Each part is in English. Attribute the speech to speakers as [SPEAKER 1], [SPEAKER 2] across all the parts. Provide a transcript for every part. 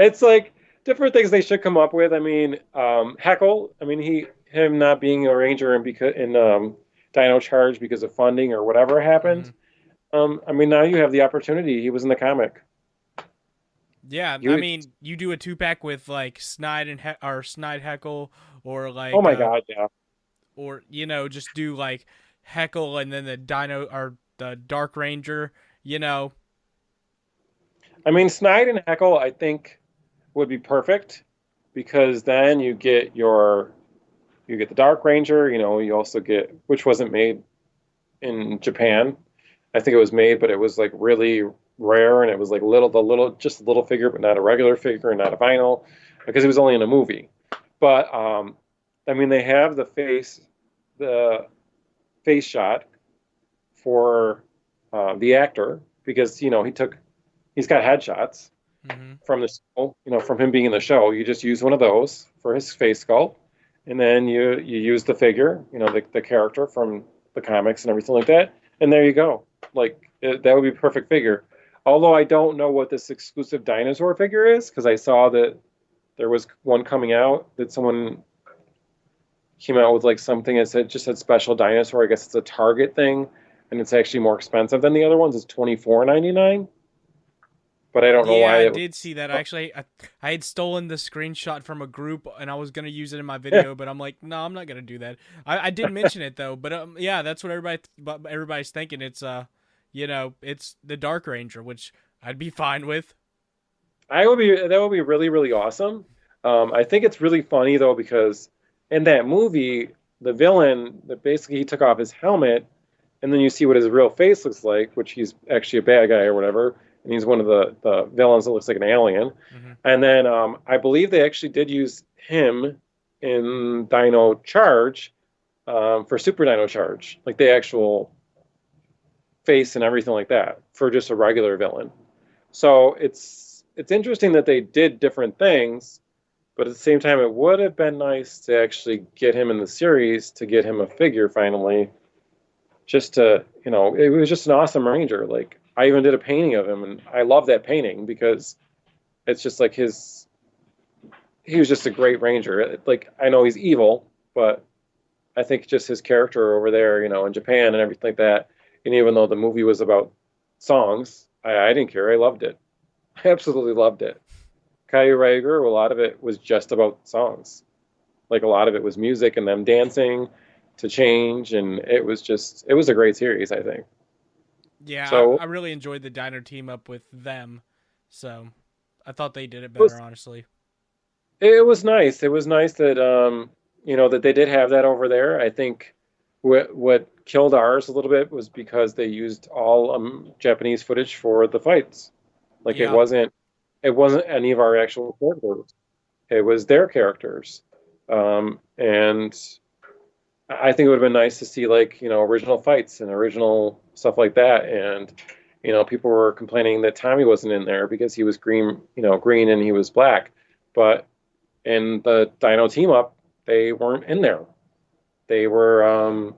[SPEAKER 1] it's like different things they should come up with. I mean, um, Heckyl. I mean, he him not being a ranger and because in um, Dino Charge because of funding or whatever happened. Mm-hmm. Um, I mean, now you have the opportunity. He was in the comic.
[SPEAKER 2] Yeah, you I mean, you do a two pack with like Snide and he- or Snide Heckyl, or like
[SPEAKER 1] oh my uh, god, yeah,
[SPEAKER 2] or you know, just do like Heckyl and then the Dino or the Dark Ranger. You know,
[SPEAKER 1] I mean, Snide and Heckyl, I think would be perfect because then you get your you get the Dark Ranger. You know, you also get which wasn't made in Japan. I think it was made, but it was like really rare, and it was like little the little just a little figure, but not a regular figure, not a vinyl, because it was only in a movie. But um, I mean, they have the face the face shot for uh, the actor because you know he took he's got headshots mm-hmm. from the you know from him being in the show. You just use one of those for his face sculpt, and then you you use the figure, you know the the character from the comics and everything like that, and there you go. Like it, that would be perfect figure. Although I don't know what this exclusive dinosaur figure is because I saw that there was one coming out that someone came out with like something that said just said special dinosaur. I guess it's a Target thing, and it's actually more expensive than the other ones. It's twenty four ninety nine. But I don't know
[SPEAKER 2] yeah,
[SPEAKER 1] why.
[SPEAKER 2] I did see that. Actually, I, I had stolen the screenshot from a group, and I was gonna use it in my video, but I'm like, no, I'm not gonna do that. I, I did mention it though, but um, yeah, that's what everybody everybody's thinking. It's uh, you know, it's the Dark Ranger, which I'd be fine with.
[SPEAKER 1] I would be. That would be really, really awesome. Um, I think it's really funny though because in that movie, the villain that basically he took off his helmet, and then you see what his real face looks like, which he's actually a bad guy or whatever, and he's one of the the villains that looks like an alien. Mm-hmm. And then um, I believe they actually did use him in Dino Charge um, for Super Dino Charge, like the actual face and everything like that for just a regular villain. So it's it's interesting that they did different things, but at the same time, it would have been nice to actually get him in the series to get him a figure finally. Just to you know, it was just an awesome ranger. Like I even did a painting of him, and I love that painting because it's just like his. He was just a great ranger. Like I know he's evil, but I think just his character over there, you know, in Japan and everything like that and even though the movie was about songs, I, I didn't care. I loved it. I absolutely loved it. Kyoryuger, a lot of it was just about songs. Like a lot of it was music and them dancing to change, and it was just it was a great series. I think.
[SPEAKER 2] Yeah, so, I, I really enjoyed the diner team up with them, so I thought they did it better. It was, honestly,
[SPEAKER 1] it was nice. It was nice that um, you know that they did have that over there. I think what what killed ours a little bit was because they used all um, Japanese footage for the fights. Like yeah. it wasn't it wasn't any of our actual characters. It was their characters, um, and I think it would have been nice to see like you know original fights and original stuff like that. And you know people were complaining that Tommy wasn't in there because he was green, you know, green and he was black, but in the Dino team up they weren't in there they were um,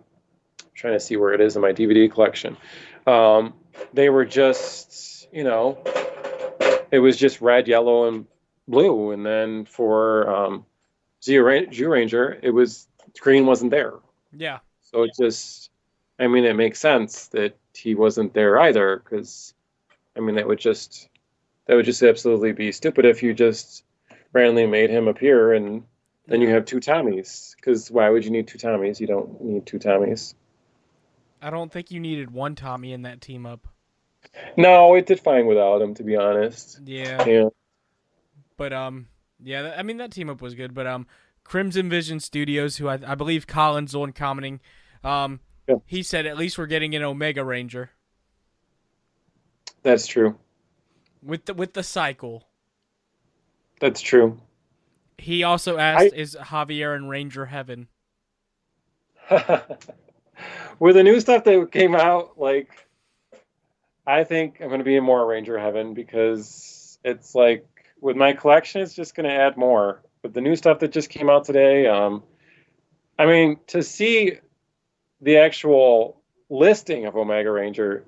[SPEAKER 1] trying to see where it is in my DVD collection. Um, they were just, you know, it was just red, yellow, and blue. And then for um, Zyuranger, it was green wasn't there.
[SPEAKER 2] Yeah.
[SPEAKER 1] So it just, I mean, it makes sense that he wasn't there either because, I mean, that would just, that would just absolutely be stupid if you just randomly made him appear and then you have two Tommies. Because why would you need two Tommies? You don't need two Tommies.
[SPEAKER 2] I don't think you needed one Tommy in that team up.
[SPEAKER 1] No, it did fine without him, to be honest.
[SPEAKER 2] Yeah. Yeah. But um, yeah, I mean that team up was good. But um, Crimson Vision Studios, who I, I believe Colin's the one commenting, um, yeah. he said at least we're getting an Omega Ranger.
[SPEAKER 1] That's true.
[SPEAKER 2] With the with the cycle.
[SPEAKER 1] That's true.
[SPEAKER 2] He also asked, I, "Is Javier in Ranger Heaven?"
[SPEAKER 1] With the new stuff that came out, like I think I'm going to be in more Ranger Heaven because it's like with my collection, it's just going to add more. With the new stuff that just came out today, um, I mean, to see the actual listing of Omega Ranger,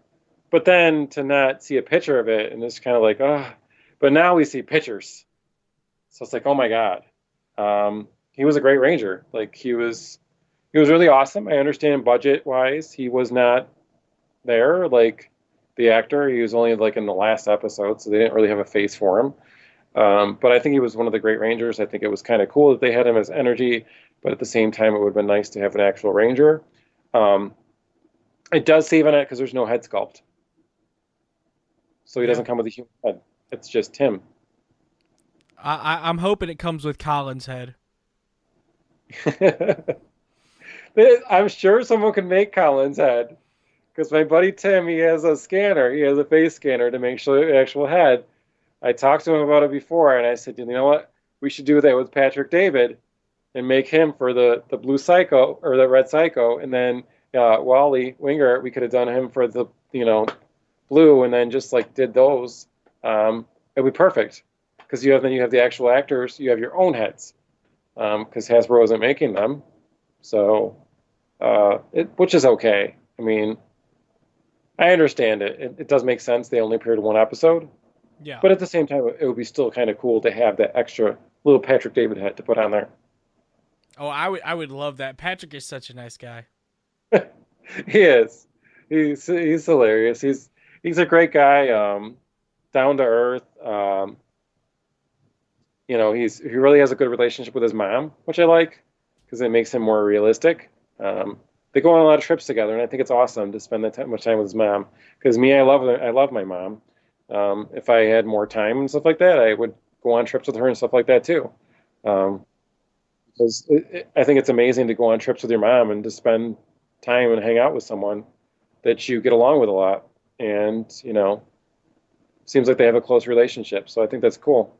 [SPEAKER 1] but then to not see a picture of it and it's kind of like, ah. Oh. But now we see pictures So it's like, oh my god, um, he was a great ranger. Like he was, he was really awesome. I understand budget wise, he was not there. Like the actor, he was only like in the last episode, so they didn't really have a face for him. Um, but I think he was one of the great rangers. I think it was kind of cool that they had him as energy, but at the same time, it would have been nice to have an actual ranger. Um, it does save on it because there's no head sculpt, so he doesn't come with a human head. It's just him.
[SPEAKER 2] I, I am hoping it comes with Colin's head.
[SPEAKER 1] I'm sure someone can make Colin's head because my buddy Tim he has a scanner. He has a face scanner to make sure the actual head. I talked to him about it before, and I said, you know what? We should do that with Patrick David and make him for the the blue psycho or the red psycho, and then uh, Wally Winger, we could have done him for the you know blue, and then just like did those. Um, it'd be perfect because you have then you have the actual actors, you have your own heads because um, Hasbro isn't making them, so uh, it, which is okay. I mean, I understand it. it. It does make sense. They only appeared in one episode.
[SPEAKER 2] Yeah.
[SPEAKER 1] But at the same time, it would be still kind of cool to have that extra little Patrick David hat to put on there.
[SPEAKER 2] Oh, I would I would love that. Patrick is such a nice guy.
[SPEAKER 1] he is. He's he's hilarious. He's he's a great guy. Um, down to earth. Um, you know, he's he really has a good relationship with his mom, which I like because it makes him more realistic. Um, they go on a lot of trips together, and I think it's awesome to spend that much time with his mom. Because me, I love I love my mom. Um, if I had more time and stuff like that, I would go on trips with her and stuff like that too. Um, because it, it, I think it's amazing to go on trips with your mom and to spend time and hang out with someone that you get along with a lot, and you know, seems like they have a close relationship. So I think that's cool.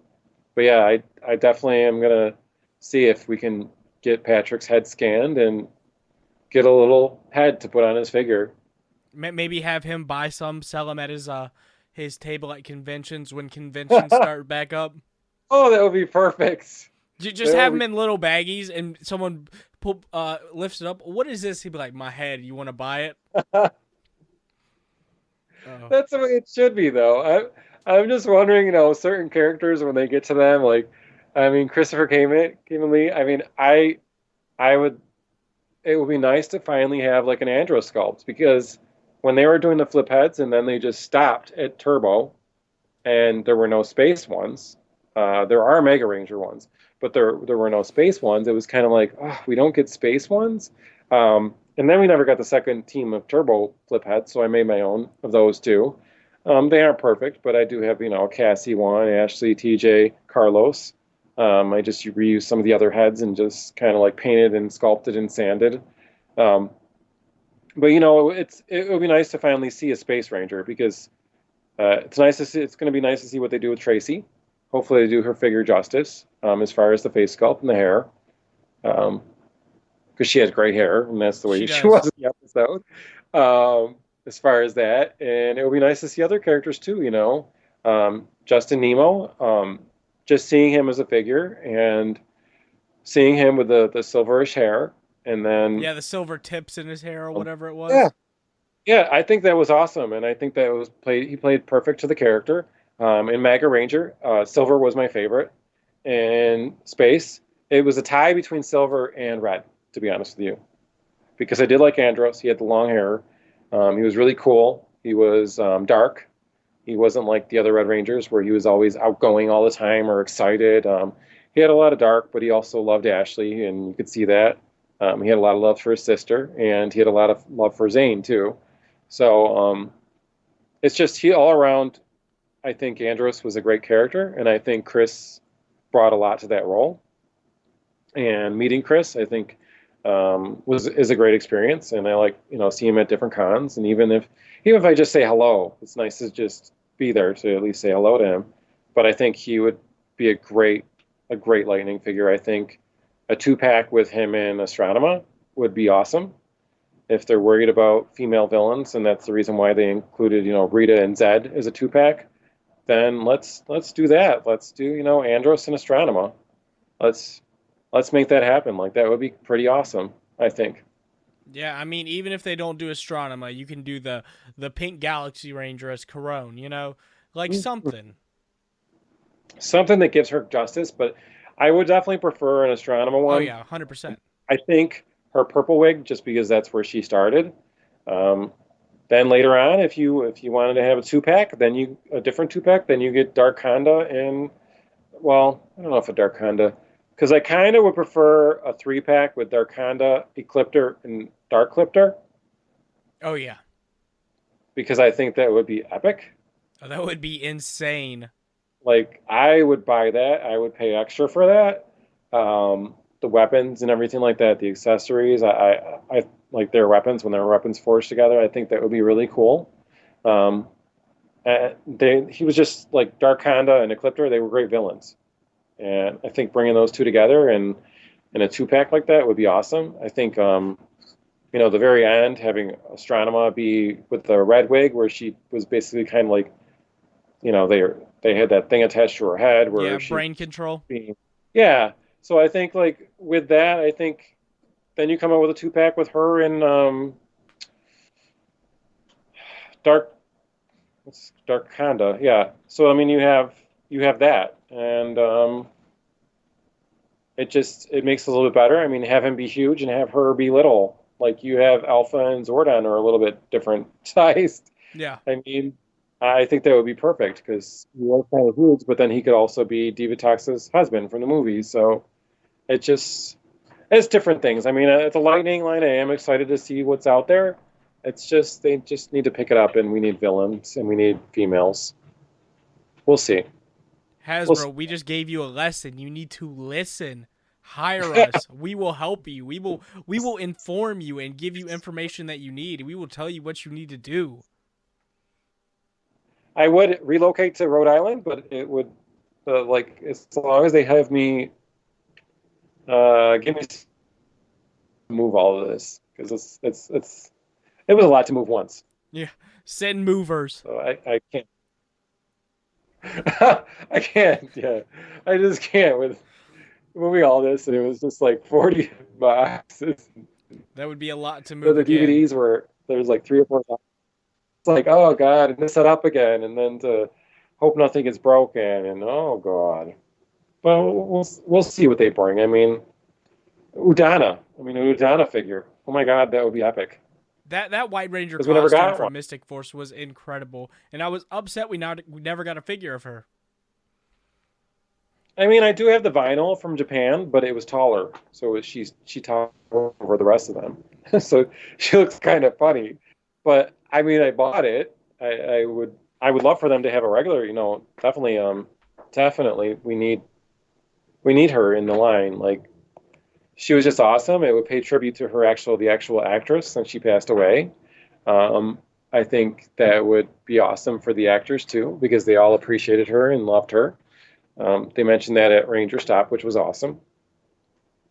[SPEAKER 1] But yeah, I I definitely am gonna see if we can get Patrick's head scanned and get a little head to put on his figure.
[SPEAKER 2] Maybe have him buy some, sell them at his uh his table at conventions when conventions start back up.
[SPEAKER 1] Oh, that would be perfect.
[SPEAKER 2] You just that have them be... in little baggies, and someone pull, uh, lifts it up. What is this? He'd be like, "My head. You want to buy it?" oh.
[SPEAKER 1] That's the way it should be, though. I, I'm just wondering, you know, certain characters when they get to them, like, I mean, Christopher Khayman, Khayman Lee. I mean, I, I would. It would be nice to finally have like an Andro sculpt because when they were doing the flip heads and then they just stopped at turbo and there were no space ones uh, there are mega ranger ones but there there were no space ones. It was kind of like oh, we don't get space ones. Um, and then we never got the second team of turbo flip heads so i made my own of those too. Um, they aren't perfect but i do have you know cassie one ashley tj carlos. Um, i just reused some of the other heads and just kind of like painted and sculpted and sanded. Um, but you know, it's it would be nice to finally see a Space Ranger because uh, it's nice to see. It's going to be nice to see what they do with Tracy. Hopefully, they do her figure justice um, as far as the face sculpt and the hair, because um, she has gray hair and that's the way she, she was in the episode. Um, as far as that, and it would be nice to see other characters too. You know, um, Justin Nimmo, um, just seeing him as a figure and seeing him with the the silverish hair and then
[SPEAKER 2] yeah, the silver tips in his hair or whatever it was.
[SPEAKER 1] Yeah, yeah, I think that was awesome, and I think that was played. He played perfect to the character. Um, in Mega Ranger, uh, Silver was my favorite. In Space, it was a tie between Silver and Red, to be honest with you, because I did like Andros. He had the long hair. Um, he was really cool. He was um, dark. He wasn't like the other Red Rangers, where he was always outgoing all the time or excited. Um, he had a lot of dark, but he also loved Ashley, and you could see that. Um, he had a lot of love for his sister, and he had a lot of love for Zhane too. So um, it's just he all around. I think Andros was a great character, and I think Chris brought a lot to that role. And meeting Chris, I think, um, was is a great experience, and I like you know see him at different cons, and even if even if I just say hello, it's nice to just be there to at least say hello to him. But I think he would be a great a great lightning figure. I think a two pack with him and Astronema would be awesome. If they're worried about female villains, and that's the reason why they included, you know, Rita and Zedd as a two pack, then let's let's do that. Let's do, you know, Andros and Astronema. Let's let's make that happen. Like that would be pretty awesome, I think.
[SPEAKER 2] Yeah, I mean, even if they don't do Astronema, you can do the the Pink Galaxy Ranger as Karone, you know, like mm-hmm. something.
[SPEAKER 1] something that gives her justice. But I would definitely prefer an Astronema one.
[SPEAKER 2] Oh yeah, hundred percent.
[SPEAKER 1] I think her purple wig, just because that's where she started. Um, then later on, if you if you wanted to have a two pack, then you a different two pack, then you get Darkonda and well, I don't know if a Darkonda, because I kind of would prefer a three pack with Darkonda, Ecliptor, and Dark Clipter.
[SPEAKER 2] Oh yeah,
[SPEAKER 1] because I think that would be epic.
[SPEAKER 2] Oh, that would be insane.
[SPEAKER 1] Like I would buy that. I would pay extra for that. Um, the weapons and everything like that, the accessories. I, I, I like their weapons when their weapons forged together. I think that would be really cool. Um, they, he was just like Darkonda and Ecliptor. They were great villains, and I think bringing those two together and in a two pack like that would be awesome. I think, um, you know, the very end having Astronema be with the red wig, where she was basically kind of like, you know, they they had that thing attached to her head where
[SPEAKER 2] yeah, brain control.
[SPEAKER 1] Being, yeah, so I think like with that, I think then you come up with a two pack with her and um, Dark it's Darkonda, yeah. So I mean you have you have that and um, it just it makes it a little bit better. I mean have him be huge and have her be little. Like you have Alpha and Zordon are a little bit different sized.
[SPEAKER 2] Yeah.
[SPEAKER 1] I mean I think that would be perfect because he was kind of huge, but then he could also be Divatox's husband from the movies. So it just it's different things. I mean, uh, it's a lightning line. I am excited to see what's out there. It's just they just need to pick it up, and we need villains and we need females. We'll see.
[SPEAKER 2] Hasbro, we'll we just gave you a lesson. You need to listen. Hire us. we will help you. We will we will inform you and give you information that you need. We will tell you what you need to do.
[SPEAKER 1] I would relocate to Rhode Island, but it would uh, like as long as they have me uh, give me move all of this because it's it's it's it was a lot to move once.
[SPEAKER 2] Yeah, send movers.
[SPEAKER 1] So I I can't. I can't. Yeah, I just can't with moving all this, and it was just like forty boxes.
[SPEAKER 2] That would be a lot to move.
[SPEAKER 1] So the again. DVDs were there's like three or four. Boxes. It's like oh god, and to set up again, and then to hope nothing gets broken, and oh god. But we'll we'll see what they bring. I mean, Udonna. I mean, an Udonna figure. Oh my God, that would be epic.
[SPEAKER 2] That that White Ranger costume from Mystic Force was incredible, and I was upset we not we never got a figure of her.
[SPEAKER 1] I mean, I do have the vinyl from Japan, but it was taller, so she's she taller over the rest of them, so she looks kind of funny. But I mean, I bought it. I, I would I would love for them to have a regular. You know, definitely, um, definitely, we need we need her in the line. Like she was just awesome. It would pay tribute to her actual the actual actress since she passed away. Um, I think that would be awesome for the actors too because they all appreciated her and loved her. Um, they mentioned that at Ranger Stop, which was awesome.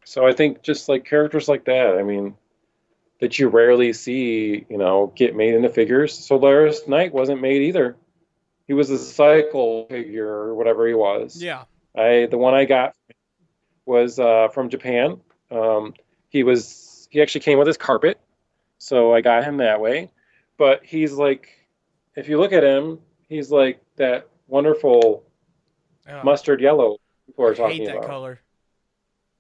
[SPEAKER 1] So I think just like characters like that, I mean, that you rarely see, you know, get made into figures. Solaris Knight wasn't made either. He was a cycle figure or whatever he was.
[SPEAKER 2] Yeah.
[SPEAKER 1] I the one I got was uh, from Japan. Um, he was he actually came with his carpet, so I got him that way. But he's like, if you look at him, he's like that wonderful oh, mustard yellow people are talking
[SPEAKER 2] about.
[SPEAKER 1] color.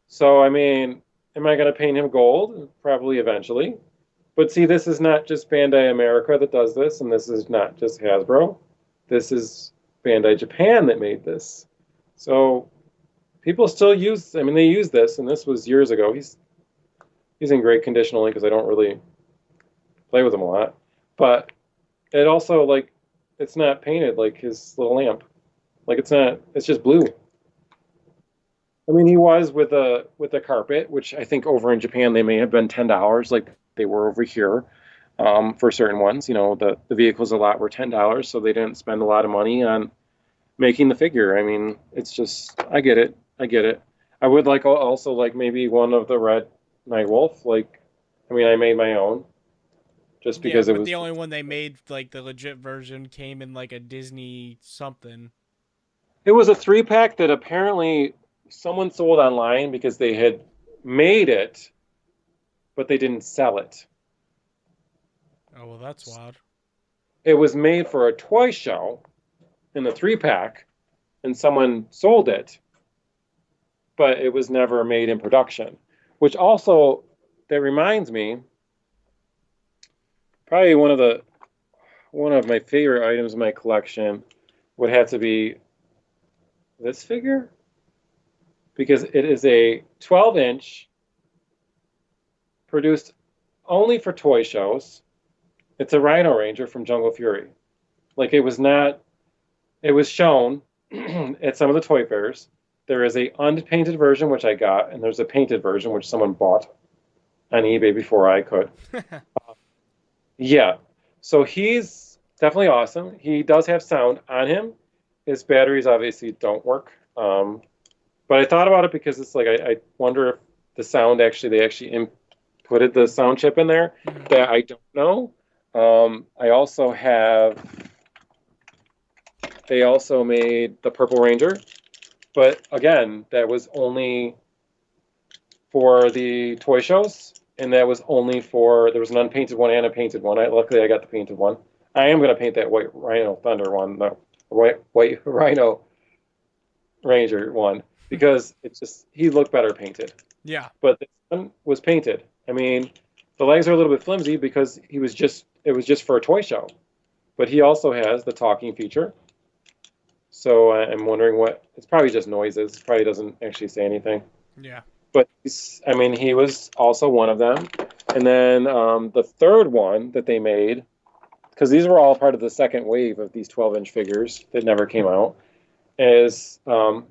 [SPEAKER 1] So I mean, am I going to paint him gold? Probably eventually. But see, this is not just Bandai America that does this, and this is not just Hasbro. This is Bandai Japan that made this. So people still use. I mean, they use this, and this was years ago. He's he's in great condition only because I don't really play with him a lot. But it also like it's not painted like his little lamp. Like it's not. It's just blue. I mean, he was with a with a carpet, which I think over in Japan they may have been ten dollars, like they were over here. Um, for certain ones, you know, the the vehicles a lot were ten dollars, so they didn't spend a lot of money on making the figure. I mean, it's just I get it. I get it. I would like also like maybe one of the red night wolf. Like, I mean, I made my own just because
[SPEAKER 2] yeah,
[SPEAKER 1] it was
[SPEAKER 2] the only one they made. Like the legit version came in like a Disney something.
[SPEAKER 1] It was a three pack that apparently someone sold online because they had made it, but they didn't sell it.
[SPEAKER 2] Oh well, that's wild.
[SPEAKER 1] It was made for a toy show in a three pack, and someone sold it, but it was never made in production. Which also that reminds me, probably one of the one of my favorite items in my collection would have to be this figure because it is a 12 inch produced only for toy shows. It's a Rhino Ranger from Jungle Fury. Like it was not, it was shown at some of the toy fairs. There is a unpainted version which I got, and there's a painted version which someone bought on eBay before I could. uh, yeah, so he's definitely awesome. He does have sound on him. His batteries obviously don't work. Um, but I thought about it because it's like I, I wonder if the sound actually they actually inputted the sound chip in there. Mm-hmm. That I don't know. Um, I also have. They also made the Purple Ranger, but again, that was only for the toy shows, and that was only for there was an unpainted one and a painted one. I, luckily, I got the painted one. I am going to paint that white Rhino Thunder one, the white white Rhino Ranger one because it's just he looked better painted.
[SPEAKER 2] Yeah.
[SPEAKER 1] But this one was painted. I mean, the legs are a little bit flimsy because he was just it was just for a toy show. But he also has the talking feature. So I'm wondering what it's probably just noises. Probably doesn't actually say anything.
[SPEAKER 2] Yeah.
[SPEAKER 1] But I mean, he was also one of them. And then um, the third one that they made, because these were all part of the second wave of these 12 inch figures that never came out, is um,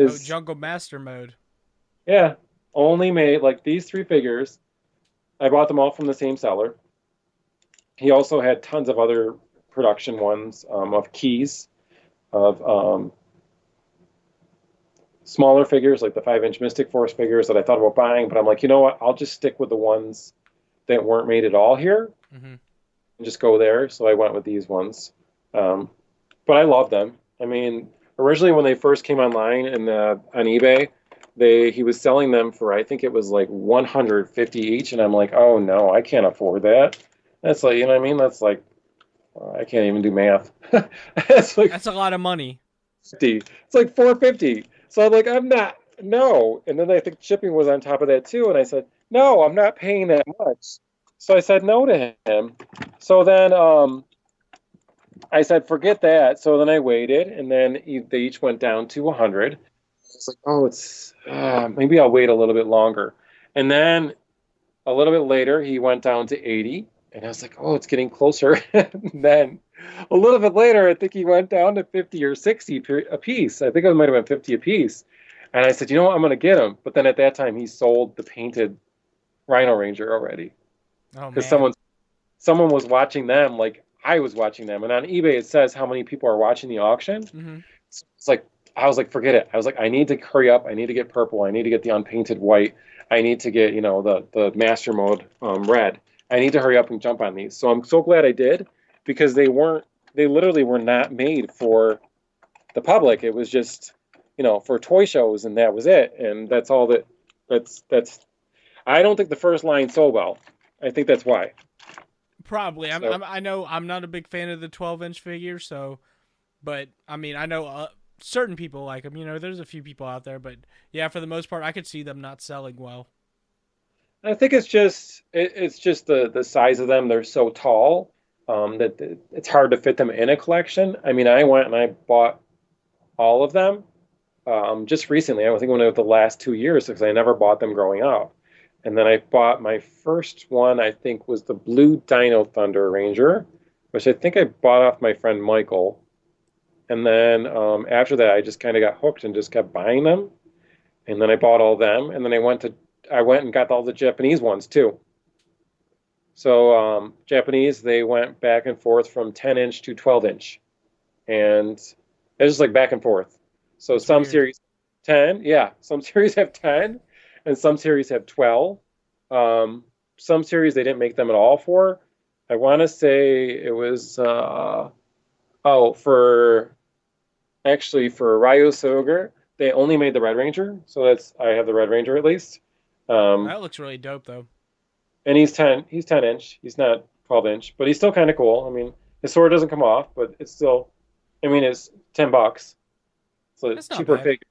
[SPEAKER 2] is oh, Jungle Master mode.
[SPEAKER 1] Yeah, only made like these three figures. I bought them all from the same seller. He also had tons of other production ones um, of keys, of um, smaller figures like the five inch Mystic Force figures that I thought about buying, but I'm like, you know what? I'll just stick with the ones that weren't made at all here mm-hmm. and just go there. So I went with these ones. Um, but I love them. I mean, originally when they first came online and uh, on eBay, they he was selling them for I think it was like 150 each, and I'm like, oh no, I can't afford that. That's like you know what I mean? That's like I can't even do math.
[SPEAKER 2] that's like that's a lot of money.
[SPEAKER 1] 50. It's like 450. So I'm like, I'm not no. And then I think shipping was on top of that too, and I said, no, I'm not paying that much. So I said no to him. So then um, I said, forget that. So then I waited, and then they each went down to 100. It's like, oh, it's uh, maybe I'll wait a little bit longer. And then a little bit later, he went down to 80, and I was like, oh, it's getting closer. and then a little bit later, I think he went down to 50 or 60 a piece. I think it might have been 50 a piece. And I said, you know what, I'm going to get him. But then at that time, he sold the painted Rhino Ranger already.
[SPEAKER 2] Oh, Because
[SPEAKER 1] someone, someone was watching them like I was watching them, and on eBay it says how many people are watching the auction. Mm-hmm. It's, it's like I was like, forget it. I was like, I need to hurry up. I need to get purple. I need to get the unpainted white. I need to get you know the the master mode um, red. I need to hurry up and jump on these. So I'm so glad I did because they weren't. They literally were not made for the public. It was just you know for toy shows, and that was it. And that's all that. That's that's. I don't think the first line sold well. I think that's why.
[SPEAKER 2] Probably. I'm, so. I'm, i know I'm not a big fan of the 12 inch figure, so, but I mean, I know uh, certain people like them. You know, there's a few people out there, but yeah, for the most part, I could see them not selling well.
[SPEAKER 1] I think it's just it, it's just the the size of them. They're so tall um, that it's hard to fit them in a collection. I mean, I went and I bought all of them um, just recently. I think one of the last two years because I never bought them growing up. And then I bought my first one, I think, was the Blue Dino Thunder Ranger, which I think I bought off my friend Michael. And then um, after that, I just kind of got hooked and just kept buying them. And then I bought all them. And then I went to I went and got all the Japanese ones too. So um, Japanese, they went back and forth from 10 inch to 12 inch, and it's just like back and forth. So That's some weird. series 10, yeah, some series have 10, and some series have 12. Um, some series they didn't make them at all for. I want to say it was uh, oh for actually for Ryusoulger they only made the Red Ranger, so that's I have the Red Ranger at least. Um,
[SPEAKER 2] that looks really dope though.
[SPEAKER 1] And he's ten he's ten inch. He's not twelve inch, but he's still kind of cool. I mean, his sword doesn't come off, but it's still I mean, it's ten bucks, so it's cheaper
[SPEAKER 2] bad.
[SPEAKER 1] figure.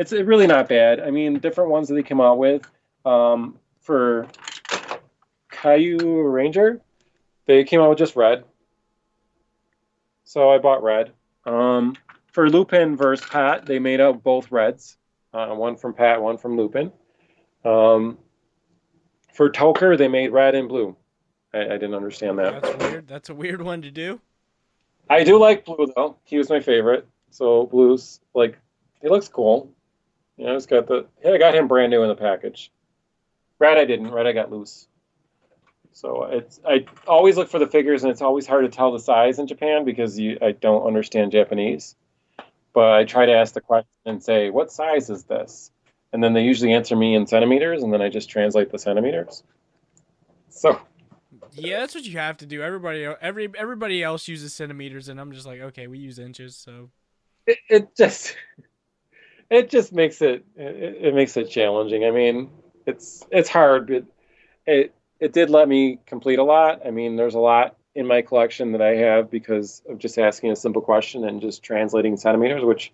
[SPEAKER 1] It's really not bad. I mean, different ones that they came out with um, for Kyoryuger, they came out with just red. So I bought red. Um, for Lupin versus Pat, they made out both reds. Uh, one from Pat, one from Lupin. Um, for Toker, they made red and blue. I, I didn't understand that.
[SPEAKER 2] That's weird. That's a weird one to do.
[SPEAKER 1] I do like blue though. He was my favorite. So blue's like he looks cool. You know, it's got the yeah, I got him brand new in the package. Red I didn't. Red I got loose. So it's I always look for the figures and it's always hard to tell the size in Japan because you I don't understand Japanese. But I try to ask the question and say, "What size is this?" And then they usually answer me in centimeters, and then I just translate the centimeters. So
[SPEAKER 2] Yeah, that's what you have to do. Everybody, every everybody else uses centimeters, and I'm just like, okay, we use inches. So
[SPEAKER 1] it, it just it just makes it, it it makes it challenging. I mean, it's it's hard, but it it did let me complete a lot. I mean, there's a lot in my collection that I have because of just asking a simple question and just translating centimeters, which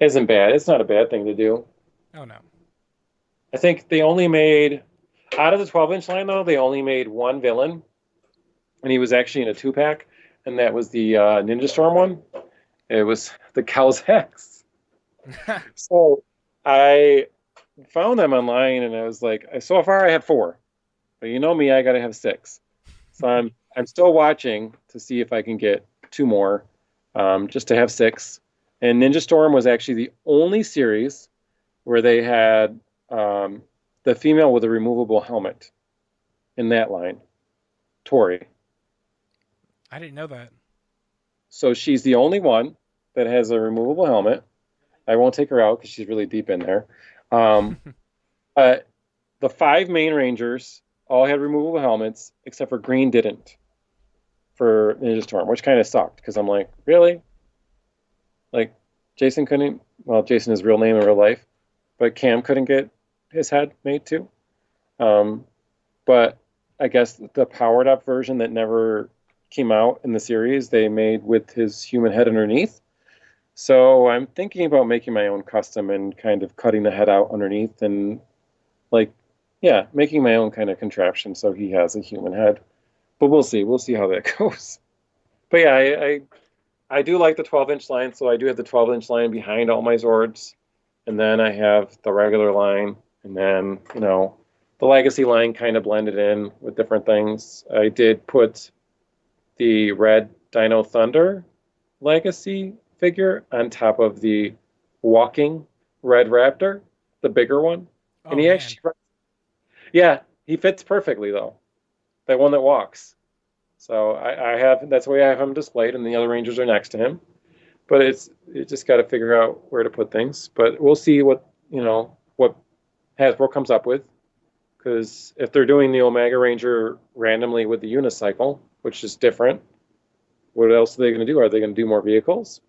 [SPEAKER 1] isn't bad. It's not a bad thing to do.
[SPEAKER 2] oh no,
[SPEAKER 1] I think they only made out of the 12 inch line though, they only made one villain, and he was actually in a two pack, and that was the uh, Ninja Storm one. It was the Kelzaks. So I found them online, and I was like, so far I have four, but you know me, I got to have six. So I'm I'm still watching to see if I can get two more, um, just to have six. And Ninja Storm was actually the only series where they had um, the female with a removable helmet in that line, Tori.
[SPEAKER 2] I didn't know that.
[SPEAKER 1] So she's the only one that has a removable helmet. I won't take her out because she's really deep in there. Um, uh, the five main rangers all had removable helmets, except for Green didn't for Ninja Storm, which kind of sucked because I'm like, really? Like, Jason couldn't. Well, Jason is real name in real life, but Cam couldn't get his head made too. Um, but I guess the powered up version that never came out in the series, they made with his human head underneath. So I'm thinking about making my own custom and kind of cutting the head out underneath and like yeah, making my own kind of contraption so he has a human head. But we'll see. We'll see how that goes. But yeah, I I, I do like the 12 inch line, so I do have the 12 inch line behind all my Zords, and then I have the regular line, and then you know the legacy line kind of blended in with different things. I did put the red Dino Thunder legacy figure on top of the walking red raptor, the bigger one.
[SPEAKER 2] Oh,
[SPEAKER 1] and he
[SPEAKER 2] man.
[SPEAKER 1] actually, yeah, he fits perfectly though. That one that walks. So I, I have that's the way I have him displayed, and the other rangers are next to him. But it's you just got to figure out where to put things. But we'll see what you know what Hasbro comes up with, because if they're doing the Omega Ranger randomly with the unicycle, which is different, what else are they going to do? Are they going to do more vehicles?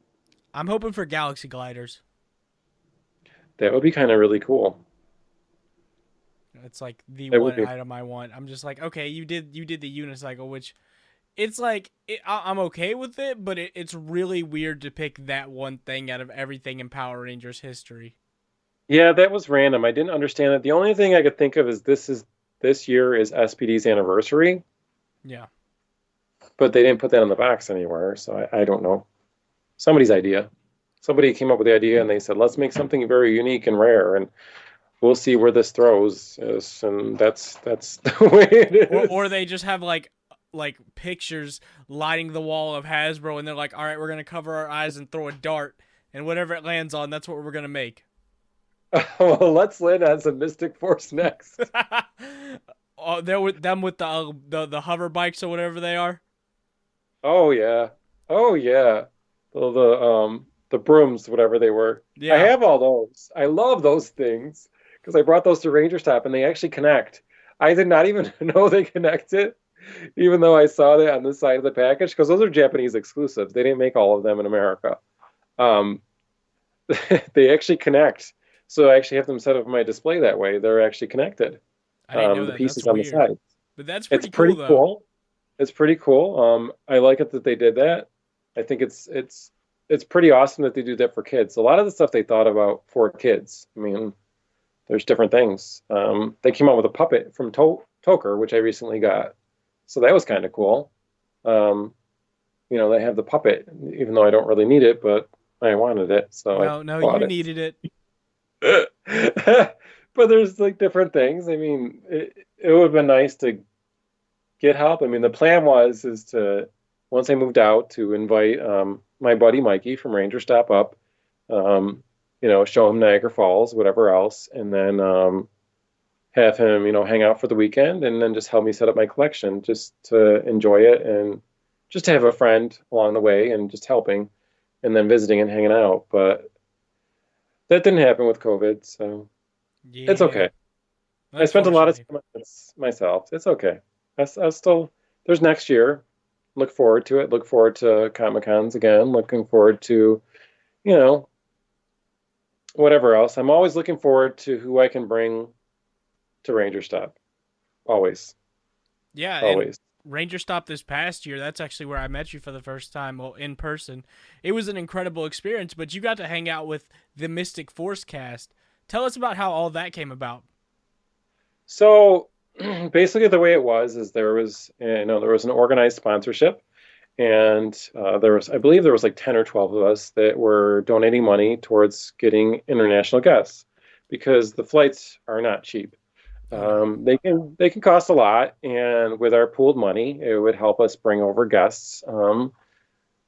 [SPEAKER 2] I'm hoping for Galaxy Gliders.
[SPEAKER 1] That would be kind of really cool.
[SPEAKER 2] It's like the
[SPEAKER 1] That
[SPEAKER 2] one item I want. I'm just like, okay, you did you did the unicycle, which it's like it, I, I'm okay with it, but it, it's really weird to pick that one thing out of everything in Power Rangers history.
[SPEAKER 1] Yeah, that was random. I didn't understand it. The only thing I could think of is this is this year is SPD's anniversary,
[SPEAKER 2] Yeah,
[SPEAKER 1] but they didn't put that in the box anywhere, so I, I don't know. Somebody's idea. Somebody came up with the idea and they said, let's make something very unique and rare, and we'll see where this throws us. And that's that's the way it is.
[SPEAKER 2] or, or they just have like like pictures lining the wall of Hasbro, and they're like, all right, we're gonna cover our eyes and throw a dart, and whatever it lands on, that's what we're gonna make.
[SPEAKER 1] well, let's land on some Mystic Force next.
[SPEAKER 2] oh, they're with them with the, uh, the the hover bikes or whatever they are.
[SPEAKER 1] Oh yeah, oh yeah. The, the um the brooms, whatever they were.
[SPEAKER 2] Yeah,
[SPEAKER 1] I have all those. I love those things because I brought those to Ranger Stop and they actually connect. I did not even know they connected, even though I saw that on the side of the package because those are Japanese exclusives. They didn't make all of them in America. Um, they actually connect. So I actually have them set up on my display that way. They're actually connected.
[SPEAKER 2] I didn't know
[SPEAKER 1] Um, the
[SPEAKER 2] that.
[SPEAKER 1] pieces
[SPEAKER 2] That's
[SPEAKER 1] on
[SPEAKER 2] weird.
[SPEAKER 1] the side.
[SPEAKER 2] But that's pretty,
[SPEAKER 1] It's pretty
[SPEAKER 2] cool,
[SPEAKER 1] cool. It's pretty cool. Um, I like it that they did that. I think it's it's it's pretty awesome that they do that for kids. A lot of the stuff they thought about for kids. I mean, there's different things. Um, they came out with a puppet from to- Toker, which I recently got, so that was kind of cool. Um, you know, they have the puppet, even though I don't really need it, but I wanted it, so
[SPEAKER 2] no,
[SPEAKER 1] I
[SPEAKER 2] no, you
[SPEAKER 1] it.
[SPEAKER 2] needed it.
[SPEAKER 1] but there's like different things. I mean, it, it would have been nice to get help. I mean, the plan was is to once I moved out to invite um, my buddy Mikey from Ranger Stop up, um, you know, show him Niagara Falls, whatever else, and then um, have him, you know, hang out for the weekend, and then just help me set up my collection, just to enjoy it and just to have a friend along the way and just helping, and then visiting and hanging out. But that didn't happen with COVID, so
[SPEAKER 2] Yeah.
[SPEAKER 1] it's okay. I spent a lot of time myself. It's okay. I still there's next year. Look forward to it. Look forward to Comic Cons again. Looking forward to, you know, whatever else. I'm always looking forward to who I can bring to Ranger Stop. Always,
[SPEAKER 2] Yeah,
[SPEAKER 1] always.
[SPEAKER 2] Ranger Stop this past year, that's actually where I met you for the first time, well, in person. It was an incredible experience, but you got to hang out with the Mystic Force cast. Tell us about how all that came about.
[SPEAKER 1] So basically, the way it was is there was you know there was an organized sponsorship, and uh, there was I believe there was like ten or twelve of us that were donating money towards getting international guests because the flights are not cheap. Um, they can they can cost a lot, and with our pooled money, it would help us bring over guests. Um,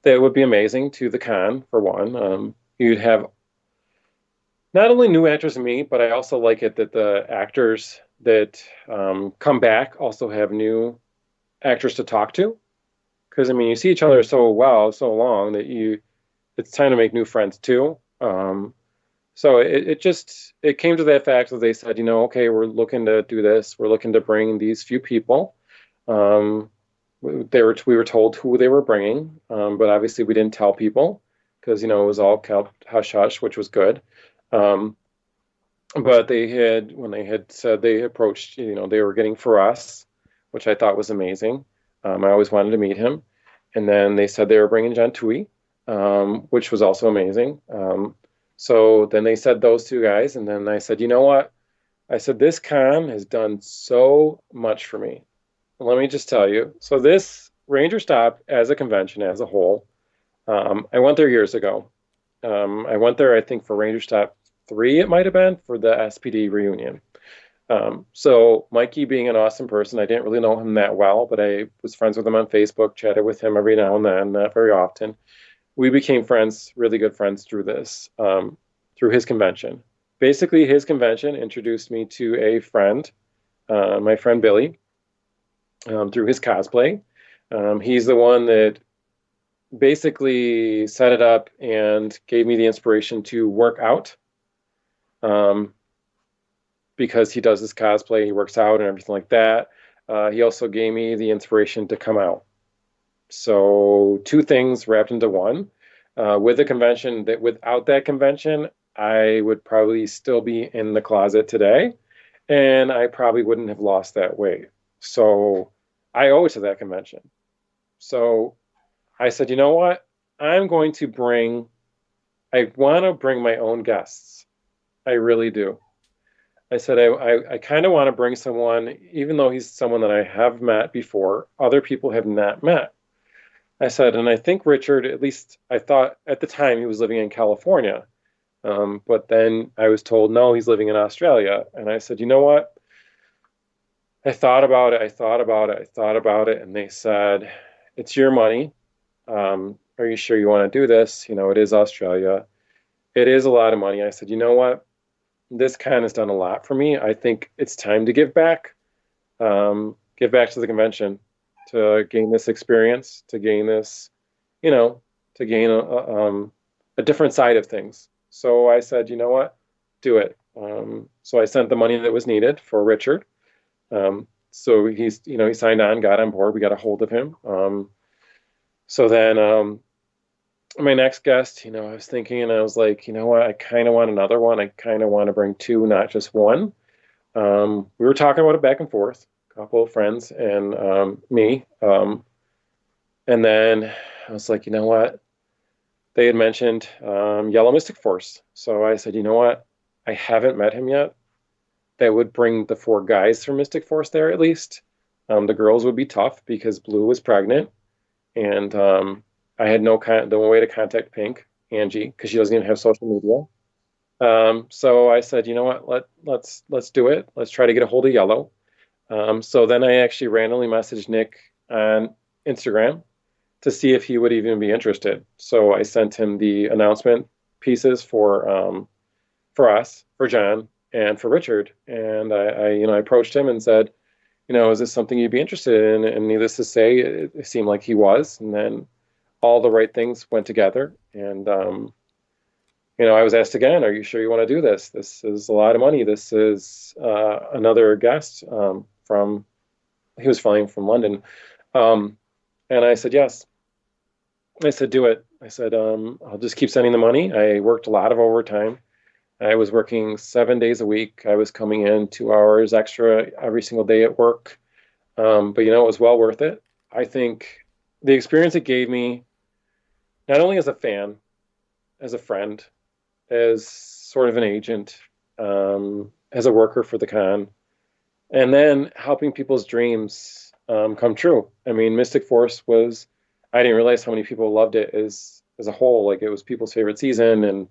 [SPEAKER 1] that would be amazing to the con for one. Um, you'd have not only new actors and me, but I also like it that the actors that um, come back also have new actors to talk to. Because I mean, you see each other so well, so long that you, it's time to make new friends too. Um, so it, it just it came to that fact that they said, you know, okay, we're looking to do this. We're looking to bring these few people. Um, they were we were told who they were bringing, um, but obviously we didn't tell people because you know it was all kept hush hush, which was good. Um, but they had when they had said they approached, you know, they were getting for us, which I thought was amazing. Um, I always wanted to meet him, and then they said they were bringing John Tui, um, which was also amazing. Um, so then they said those two guys, and then I said, you know what? I said this con has done so much for me. Let me just tell you. So this Ranger Stop as a convention as a whole, um, I went there years ago. Um, I went there, I think, for Ranger Stop three, it might have been for the SPD reunion. Um, so Mikey being an awesome person, I didn't really know him that well, but I was friends with him on Facebook, chatted with him every now and then, not very often. We became friends, really good friends through this, um, through his convention. Basically, his convention introduced me to a friend, uh, my friend Billy, um, through his cosplay. Um, he's the one that basically set it up and gave me the inspiration to work out um, because he does his cosplay, he works out and everything like that. Uh, he also gave me the inspiration to come out. So two things wrapped into one. Uh, with a convention that without that convention, I would probably still be in the closet today, and I probably wouldn't have lost that weight. So I owe it to that convention. So I said, you know what? I'm going to bring. I want to bring my own guests. I really do. I said I, I, I kind of want to bring someone, even though he's someone that I have met before, other people have not met. I said, and I think Richard, at least I thought at the time he was living in California. Um, but then I was told, no, he's living in Australia. And I said, you know what? I thought about it. I thought about it. I thought about it. And they said, it's your money. Um, are you sure you want to do this? You know, it is Australia. It is a lot of money. I said, you know what? This kind has done a lot for me. I think it's time to give back. Um, give back to the convention to gain this experience, to gain this, you know, to gain a, a, um, a different side of things. So I said, you know what? Do it. Um, so I sent the money that was needed for Richard. Um, so he's, you know, he signed on, got on board. We got a hold of him. Um, so then um, my next guest, you know, I was thinking and I was like, you know what? I kind of want another one. I kind of want to bring two, not just one. Um, we were talking about it back and forth, a couple of friends and um, me. Um, and then I was like, you know what? they had mentioned um, Yellow Mystic Force. So I said, you know what? I haven't met him yet. That would bring the four guys from Mystic Force there at least. Um, the girls would be tough because Blue was pregnant, and um, I had no con- way to contact Pink Angie because she doesn't even have social media. Um, so I said, you know what? Let let's let's do it. Let's try to get a hold of Yellow. Um, so then I actually randomly messaged Nick on Instagram to see if he would even be interested. So I sent him the announcement pieces for um, for us, for John, and for Richard. And I, I, you know, I approached him and said, you know, is this something you'd be interested in? And needless to say, it, it seemed like he was. And then all the right things went together. And um, you know, I was asked again, "Are you sure you want to do this? This is a lot of money. This is uh, another guest um, from he was flying from London." Um, and I said yes. I said, do it. I said, um, I'll just keep sending the money. I worked a lot of overtime. I was working seven days a week. I was coming in two hours extra every single day at work. Um, but you know, it was well worth it. I think the experience it gave me, not only as a fan, as a friend, as sort of an agent, um, as a worker for the con, and then helping people's dreams um, come true. I mean, Mystic Force was I didn't realize how many people loved it as as a whole. Like it was people's favorite season, and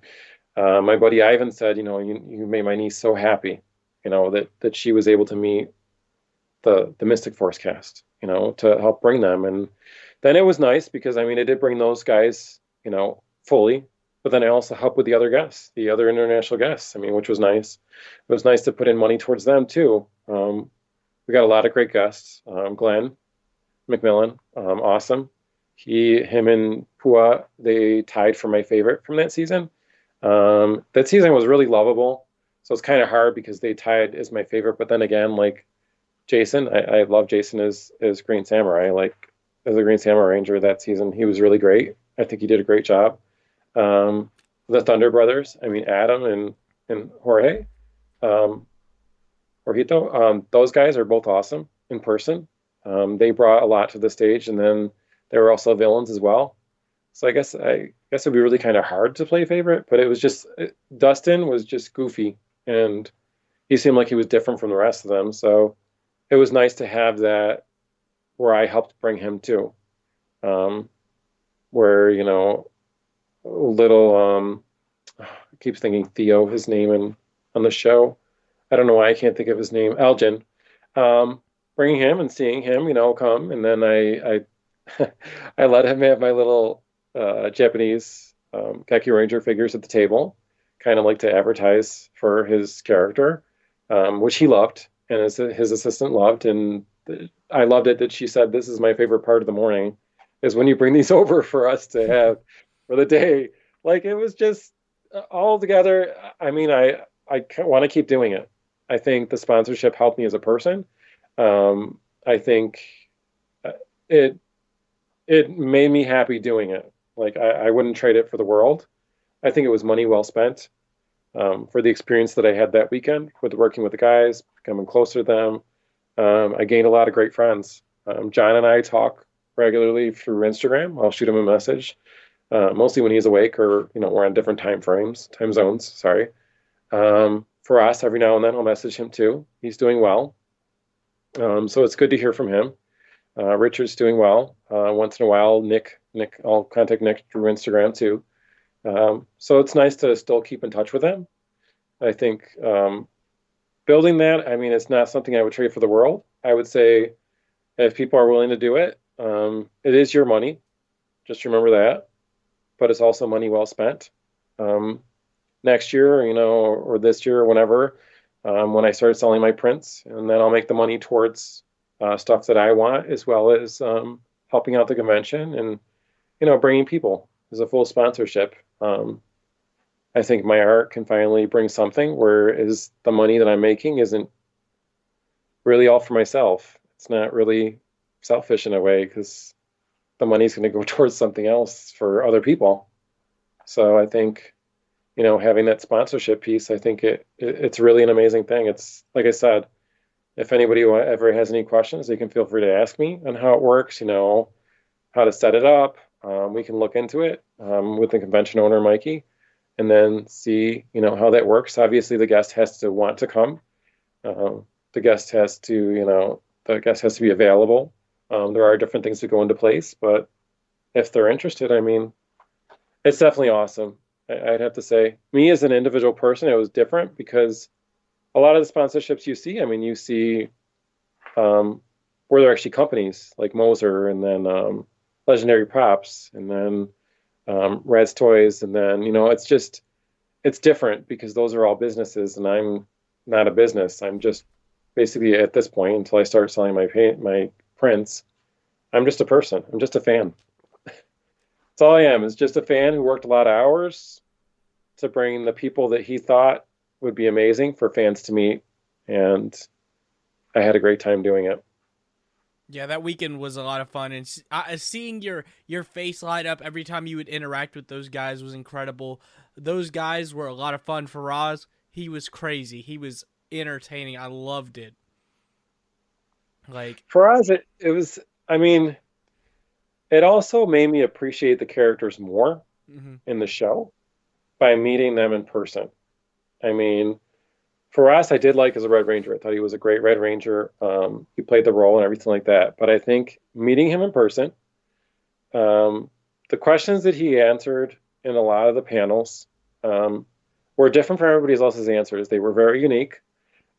[SPEAKER 1] uh, my buddy Ivan said, you know, you you made my niece so happy, you know, that that she was able to meet the the Mystic Force cast, you know, to help bring them. And then it was nice because I mean, it did bring those guys, you know, fully. But then I also helped with the other guests, the other international guests. I mean, which was nice. It was nice to put in money towards them too. Um, we got a lot of great guests. Um, Glenn McMillan, um, awesome he, him, and Pua they tied for my favorite from that season. Um, that season was really lovable, so it's kind of hard because they tied as my favorite. But then again, like Jason, I, I love Jason as as Green Samurai. Like as a Green Samurai Ranger that season, he was really great. I think he did a great job. Um, the Thunder Brothers, I mean Adam and and Jorge, um, Jorgito, um, those guys are both awesome in person. Um, they brought a lot to the stage, and then they were also villains as well. So I guess I guess it'd be really kind of hard to play favorite, but it was just it, Dustin was just goofy and he seemed like he was different from the rest of them. So it was nice to have that where I helped bring him to, Um, where you know, little um, I keep thinking Theo, his name in on the show. I don't know why I can't think of his name. Elgin. Um, bringing him and seeing him, you know, come and then I I I let him have my little uh, Japanese um, Ranger figures at the table, kind of like to advertise for his character, um, which he loved and his, his assistant loved. And I loved it that she said, This is my favorite part of the morning, is when you bring these over for us to have for the day. Like it was just uh, all together. I mean, I, I want to keep doing it. I think the sponsorship helped me as a person. Um, I think uh, it it made me happy doing it. Like I, I wouldn't trade it for the world. I think it was money well spent um, for the experience that I had that weekend with working with the guys, becoming closer to them. Um, I gained a lot of great friends. Um, John and I talk regularly through Instagram. I'll shoot him a message, uh, mostly when he's awake or you know we're on different time frames, time zones. Sorry. Um, for us, every now and then I'll message him too. He's doing well, um, so it's good to hear from him. Uh, Richard's doing well. Uh, once in a while, Nick, Nick, I'll contact Nick through Instagram too. Um, so it's nice to still keep in touch with them. I think um, building that, I mean, it's not something I would trade for the world. I would say if people are willing to do it, um, it is your money. Just remember that. But it's also money well spent. Um, next year, you know, or this year, or whenever, um, when I start selling my prints, and then I'll make the money towards uh, stuff that I want, as well as um, helping out the convention and you know bringing people as a full sponsorship. Um, I think my art can finally bring something where is the money that I'm making isn't really all for myself. It's not really selfish in a way because the money's going to go towards something else for other people. So I think, you know, having that sponsorship piece, I think it, it it's really an amazing thing. It's like I said, if anybody ever has any questions, they can feel free to ask me on how it works, you know, how to set it up, um, we can look into it um, with the convention owner, Mikey, and then see, you know, how that works. Obviously, the guest has to want to come. Um, the guest has to, you know, the guest has to be available. Um, there are different things that go into place, but if they're interested, I mean, it's definitely awesome. I, I'd have to say, me as an individual person, it was different because a lot of the sponsorships you see, I mean, you see um, where they're actually companies like Moser and then um, Legendary Props and then um, Rad's Toys, and then you know, it's just it's different because those are all businesses, and I'm not a business. I'm just basically at this point until I start selling my paint, my prints. I'm just a person. I'm just a fan. That's all I am. Is just a fan who worked a lot of hours to bring the people that he thought would be amazing for fans to meet, and I had a great time doing it.
[SPEAKER 2] Yeah, that weekend was a lot of fun, and uh, seeing your your face light up every time you would interact with those guys was incredible. Those guys were a lot of fun. for Firass, he was crazy. He was entertaining. I loved it. Like
[SPEAKER 1] Firass, it, it was. I mean, it also made me appreciate the characters more mm-hmm. in the show by meeting them in person. I mean, Firass, I did like as a Red Ranger. I thought he was a great Red Ranger. Um, he played the role and everything like that. But I think meeting him in person, um, the questions that he answered in a lot of the panels um, were different from everybody else's answers. They were very unique.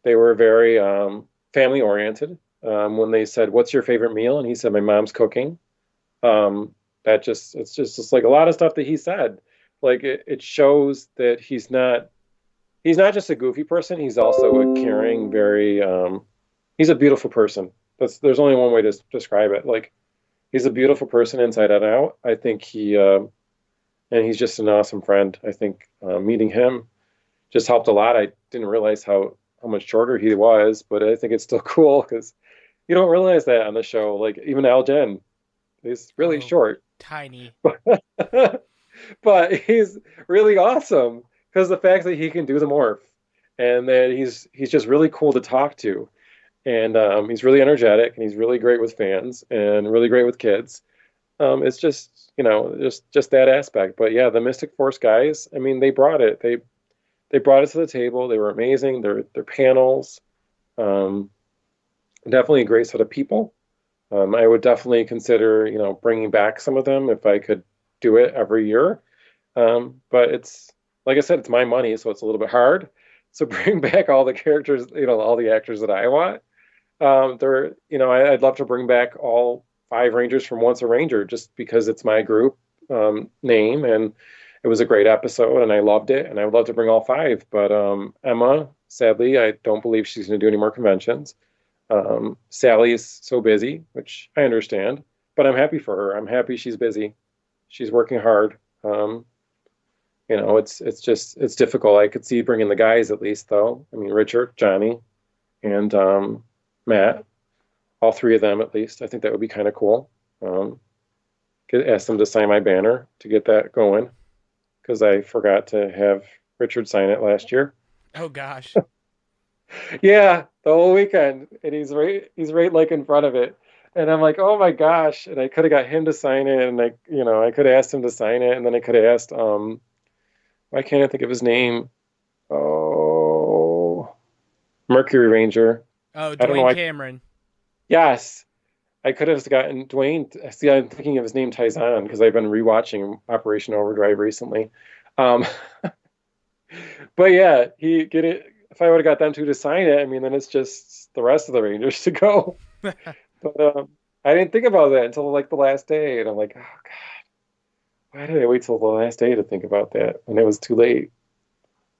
[SPEAKER 1] They were very um, family oriented. Um, when they said, "What's your favorite meal?" and he said, "My mom's cooking," um, that just it's just, just like a lot of stuff that he said. Like it, it shows that he's not he's not just a goofy person. He's also a caring, very. Um, he's a beautiful person. That's there's only one way to describe it. Like he's a beautiful person inside and out. I think he, uh, and he's just an awesome friend. I think uh, meeting him just helped a lot. I didn't realize how how much shorter he was, but I think it's still cool because you don't realize that on the show. Like even Elgin, he's really oh, short,
[SPEAKER 2] tiny,
[SPEAKER 1] but he's really awesome because the fact that he can do the morph and that he's he's just really cool to talk to. And um, he's really energetic and he's really great with fans and really great with kids. Um, it's just you know just just that aspect. But yeah the mystic force guys i mean they brought it. They they brought it to the table. They were amazing. Their their panels um, definitely a great set of people. Um, i would definitely consider you know bringing back some of them if i could do it every year. Um, but it's like I said, it's my money, so it's a little bit hard. So bring back all the characters, you know, all the actors that I want. Um, there, you know, I, would love to bring back all five Rangers from Once a Ranger, just because it's my group um, name, and it was a great episode, and I loved it, and I would love to bring all five. But um, Emma, sadly, I don't believe she's going to do any more conventions. Um, Sally is so busy, which I understand, but I'm happy for her. I'm happy she's busy. She's working hard. Um, you know, it's it's just it's difficult. I could see bringing the guys at least, though. I mean, Richard, Johnny, and um, Matt, all three of them at least. I think that would be kind of cool. Um, get, ask them to sign my banner to get that going, because I forgot to have Richard sign it last year.
[SPEAKER 2] Oh gosh.
[SPEAKER 1] yeah, the whole weekend, and he's right he's right like in front of it. And I'm like, oh my gosh! And I could have got him to sign it, and I, you know, I could have asked him to sign it, and then I could have asked um, why can't I think of his name? Oh, Mercury Ranger.
[SPEAKER 2] Oh, Dwayne Cameron.
[SPEAKER 1] Yes, I could have gotten Dwayne. See, I'm thinking of his name Tyzonn because I've been rewatching Operation Overdrive recently. Um, but yeah, he get it. If I would have got them two to sign it, I mean, then it's just the rest of the Rangers to go. but um, I didn't think about that until like the last day, and I'm like, oh god why did I wait till the last day to think about that when it was too late?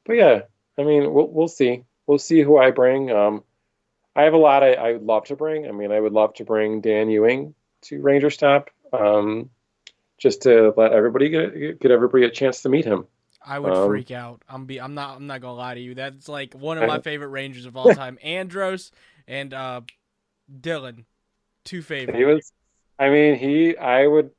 [SPEAKER 1] But yeah, I mean, we'll we'll see. We'll see who I bring. Um, I have a lot I, I would love to bring. I mean, I would love to bring Dan Ewing to Ranger Stop, um, just to let everybody get get everybody a chance to meet him.
[SPEAKER 2] I would um, freak out. I'm be I'm not I'm not gonna lie to you. That's like one of my favorite Rangers of all time. Andros and uh, Dillon, two favorites.
[SPEAKER 1] He was. I mean, he. I would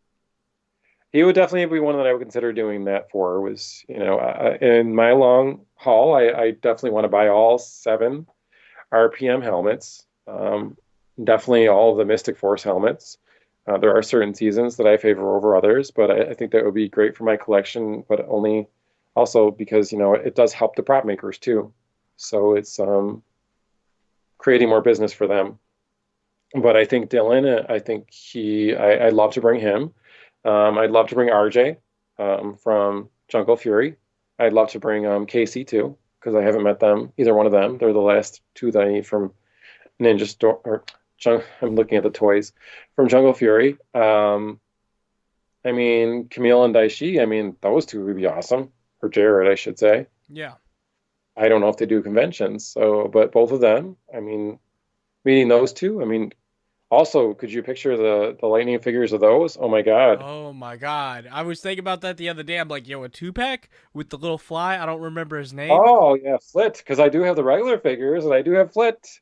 [SPEAKER 1] he would definitely be one that I would consider doing that for. Was you know, uh, in my long haul, I, I, definitely want to buy all seven RPM helmets. Um, definitely all the Mystic Force helmets. Uh, there are certain seasons that I favor over others, but I, I, think that would be great for my collection, but only also because, you know, it does help the prop makers too. So it's um, creating more business for them. But I think Dillon, I think he, I, would love to bring him. Um, I'd love to bring RJ um, from Jungle Fury. I'd love to bring um, Casey too, because I haven't met them, either one of them. They're the last two that I need from Ninja Store, or I'm looking at the toys from Jungle Fury. Um, I mean, Camille and Dai Shi, I mean, those two would be awesome. Or Jarrod, I should say.
[SPEAKER 2] Yeah.
[SPEAKER 1] I don't know if they do conventions, so but both of them, I mean, meeting those two, I mean, also, could you picture the the lightning figures of those? Oh my god.
[SPEAKER 2] Oh my god. I was thinking about that the other day. I'm like, yo, a two pack with the little fly. I don't remember his name.
[SPEAKER 1] Oh yeah, Flit. Because I do have the regular figures, and I do have Flit.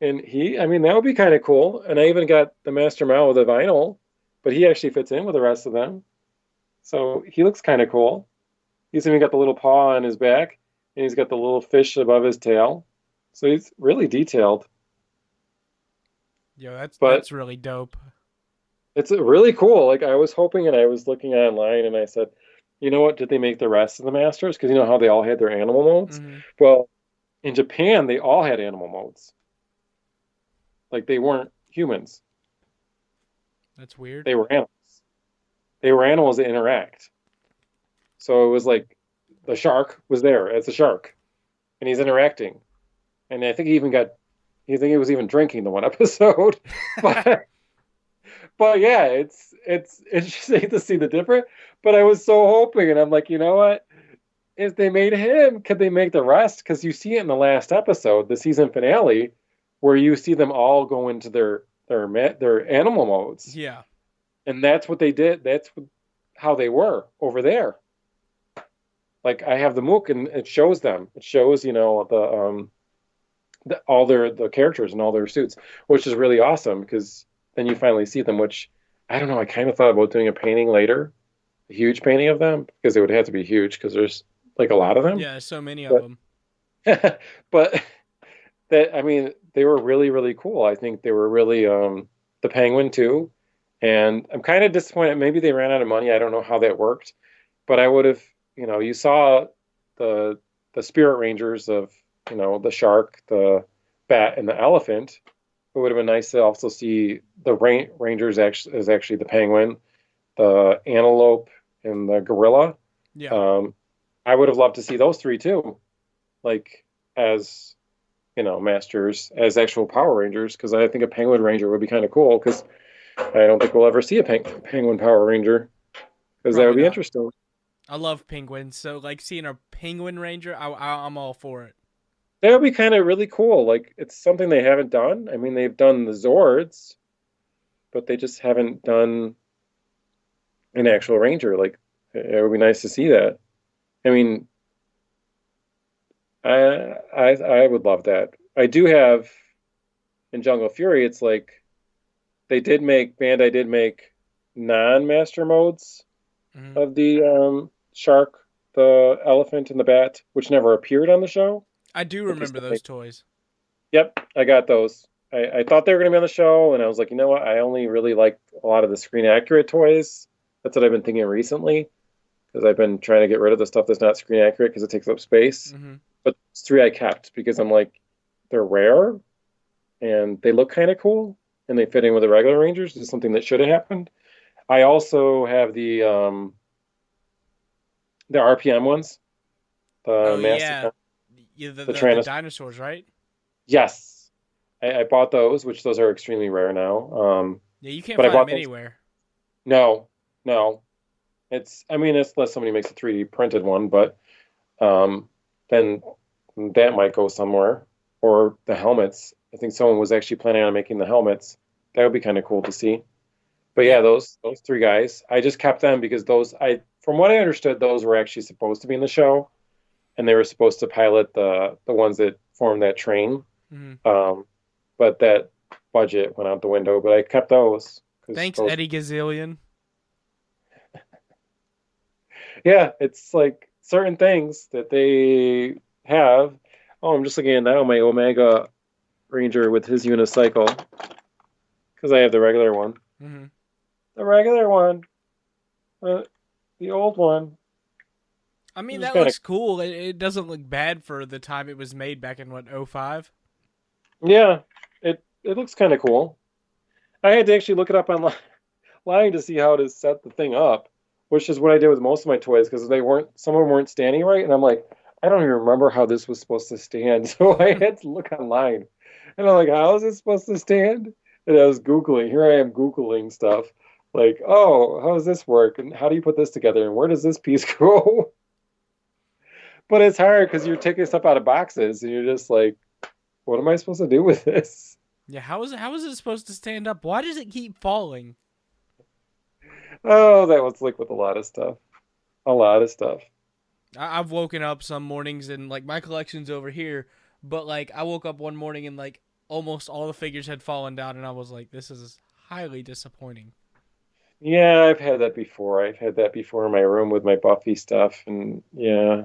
[SPEAKER 1] And he, I mean, that would be kind of cool. And I even got the Master Mao with the vinyl, but he actually fits in with the rest of them. So he looks kind of cool. He's even got the little paw on his back, and he's got the little fish above his tail. So he's really detailed.
[SPEAKER 2] Yo, that's but that's really dope.
[SPEAKER 1] It's really cool. Like I was hoping, and I was looking online, and I said, you know what? Did they make the rest of the masters? Because you know how they all had their animal modes. Mm-hmm. Well, in Japan, they all had animal modes. Like they weren't humans.
[SPEAKER 2] That's weird.
[SPEAKER 1] They were animals. They were animals that interact. So it was like the shark was there as a shark, and he's interacting, and I think he even got you think he was even drinking the one episode, but but yeah, it's it's interesting to see the difference. But I was so hoping, and I'm like, you know what? If they made him, could they make the rest? Because you see it in the last episode, the season finale, where you see them all go into their their their animal modes.
[SPEAKER 2] Yeah,
[SPEAKER 1] and that's what they did. That's how they were over there. Like I have the MOOC, and it shows them. It shows you know the um the, all their the characters and all their suits, which is really awesome because then you finally see them. Which I don't know. I kind of thought about doing a painting later, a huge painting of them because it would have to be huge because there's like a lot of them.
[SPEAKER 2] Yeah, so many of them.
[SPEAKER 1] but that I mean, they were really really cool. I think they were really um, the penguin too. And I'm kind of disappointed. Maybe they ran out of money. I don't know how that worked, but I would have, you know, you saw the the Spirit Rangers of you know, the shark, the bat, and the elephant. It would have been nice to also see the ra- rangers actually is actually the penguin, the antelope, and the gorilla.
[SPEAKER 2] Yeah.
[SPEAKER 1] Um, I would have loved to see those three too, like as you know, masters as actual Power Rangers, because I think a Penguin Ranger would be kind of cool. Because I don't think we'll ever see a peng- Penguin Power Ranger, because that would be not. interesting.
[SPEAKER 2] I love penguins, so like seeing a Penguin Ranger, I, I, I'm all for it
[SPEAKER 1] that would be kind of really cool. Like it's something they haven't done. I mean, they've done the Zords, but they just haven't done an actual Ranger. Like it would be nice to see that. I mean, I I I would love that. I do have in Jungle Fury. It's like they did make Bandai did make non-master modes mm-hmm. of the um, shark, the elephant, and the bat, which never appeared on the show.
[SPEAKER 2] I do remember those toys.
[SPEAKER 1] Yep, I got those. I, I thought they were going to be on the show, and I was like, you know what? I only really like a lot of the screen accurate toys. That's what I've been thinking recently, because I've been trying to get rid of the stuff that's not screen accurate because it takes up space. Mm-hmm. But three I kept because I'm like, they're rare, and they look kind of cool, and they fit in with the regular Rangers. This is something that should have happened. I also have the um, the RPM ones.
[SPEAKER 2] The oh, yeah. Yeah, the, the, the, the dinosaurs, right?
[SPEAKER 1] Yes, I, I, bought those, which those are extremely rare now. Um,
[SPEAKER 2] yeah, you can't but find them anywhere.
[SPEAKER 1] No, no. It's I mean, unless somebody makes a 3D printed one, but um, then that might go somewhere. Or the helmets. I think someone was actually planning on making the helmets. That would be kind of cool to see. But yeah, those those three guys, I just kept them because those I, from what I understood, those were actually supposed to be in the show and they were supposed to pilot the the ones that formed that train. Mm-hmm. Um, but that budget went out the window. But I kept those.
[SPEAKER 2] Thanks, those... Eddie Gazillion.
[SPEAKER 1] yeah, it's like certain things that they have. Oh, I'm just looking at now my Omega Ranger with his unicycle because I have the regular one. Mm-hmm. the regular one, uh, the old one.
[SPEAKER 2] I mean, that
[SPEAKER 1] kinda-
[SPEAKER 2] looks cool. It, it doesn't look bad for the time it was made back in what 05?
[SPEAKER 1] Yeah, it it looks kind of cool. I had to actually look it up online line to see how to set the thing up, which is what I did with most of my toys because they weren't some of them weren't standing right, and I'm like, I don't even remember how this was supposed to stand, so I had to look online, and I'm like, how is it supposed to stand? And I was googling. Here I am googling stuff, like, oh, how does this work, and how do you put this together, and where does this piece go? But it's hard because you're taking stuff out of boxes, and you're just like, what am I supposed to do with this?
[SPEAKER 2] Yeah, how is it? How is it supposed to stand up? Why does it keep falling?
[SPEAKER 1] Oh, that was like with a lot of stuff. A lot of stuff.
[SPEAKER 2] I- I've woken up some mornings and like my collection's over here, but like I woke up one morning and like almost all the figures had fallen down, and I was like, this is highly disappointing.
[SPEAKER 1] Yeah, I've had that before. I've had that before in my room with my Buffy stuff, and yeah,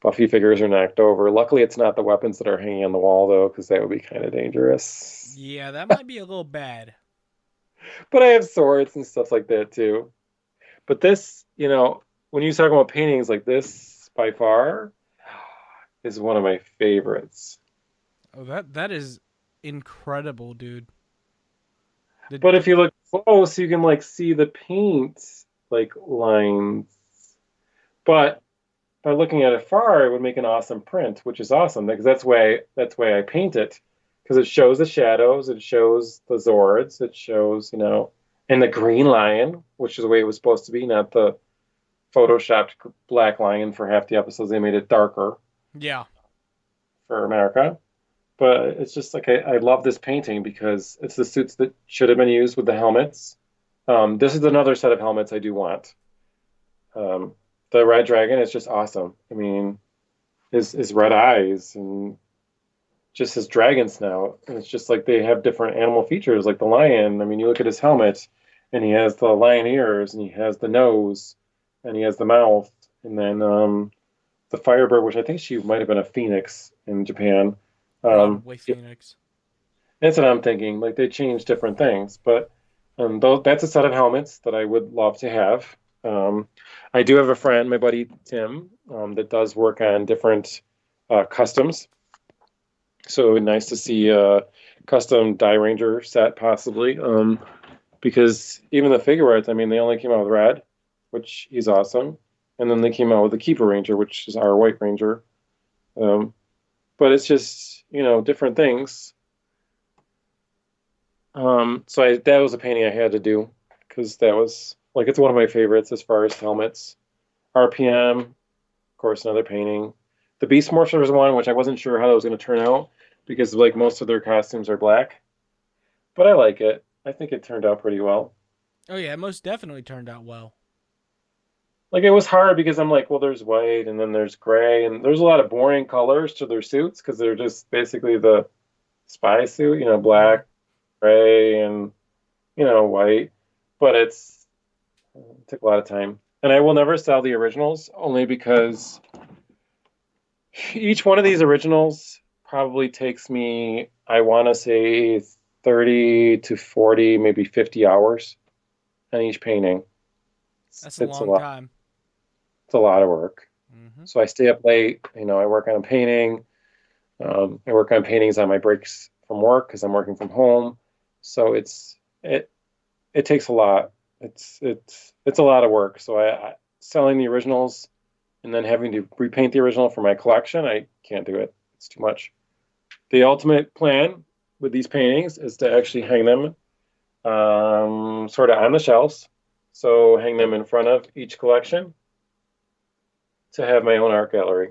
[SPEAKER 1] Buffy figures are knocked over. Luckily, it's not the weapons that are hanging on the wall, though, because that would be kind of dangerous.
[SPEAKER 2] Yeah, that might be a little bad.
[SPEAKER 1] But I have swords and stuff like that too. But this, you know, when you talk about paintings like this, by far, is one of my favorites.
[SPEAKER 2] Oh, that that is incredible, dude. The-
[SPEAKER 1] But if you look close, you can like see the paint like lines. But by looking at it far, it would make an awesome print, which is awesome because that's why that's why I paint it because it shows the shadows, it shows the Zords, it shows you know, and the green lion, which is the way it was supposed to be, not the photoshopped black lion for half the episodes. They made it darker
[SPEAKER 2] yeah,
[SPEAKER 1] for America. But it's just like I, I love this painting because it's the suits that should have been used with the helmets. Um, this is another set of helmets I do want. Um, the red dragon is just awesome. I mean, his his red eyes and just his dragon snout. And it's just like they have different animal features, like the lion. I mean, you look at his helmet, and he has the lion ears, and he has the nose, and he has the mouth, and then um, the Firebird, which I think she might have been a phoenix in Japan. Um,
[SPEAKER 2] Broadway Phoenix.
[SPEAKER 1] that's what I'm thinking. Like they change different things, but um, though that's a set of helmets that I would love to have. Um, I do have a friend, my buddy Tim, um, that does work on different uh, customs. So nice to see a custom Dairanger set possibly. Um, because even the Figuarts, I mean, they only came out with red, which he's awesome, and then they came out with the Kibaranger, which is our White Ranger. Um, but it's just you know different things. Um, so I, that was a painting I had to do because that was like it's one of my favorites as far as helmets. RPM, of course, another painting. The Beast Morphers one, which I wasn't sure how that was going to turn out because like most of their costumes are black, but I like it. I think it turned out pretty well.
[SPEAKER 2] Oh yeah, it most definitely turned out well.
[SPEAKER 1] Like it was hard because I'm like, well, there's white and then there's gray and there's a lot of boring colors to their suits because they're just basically the spy suit, you know, black, gray, and you know, white. But it's it took a lot of time, and I will never sell the originals only because each one of these originals probably takes me, I want to say, thirty to forty, maybe fifty hours on each painting.
[SPEAKER 2] That's a
[SPEAKER 1] It's
[SPEAKER 2] long
[SPEAKER 1] lot.
[SPEAKER 2] time.
[SPEAKER 1] It's a lot of work.
[SPEAKER 2] hmm
[SPEAKER 1] So I stay up late. You know, I work on a painting. Um, I work on paintings on my breaks from work because I'm working from home. So it's it it takes a lot. It's it's it's a lot of work. So I, I selling the originals and then having to repaint the original for my collection, I can't do it. It's too much. The ultimate plan with these paintings is to actually hang them um, sort of on the shelves. So hang them in front of each collection to have my own art gallery.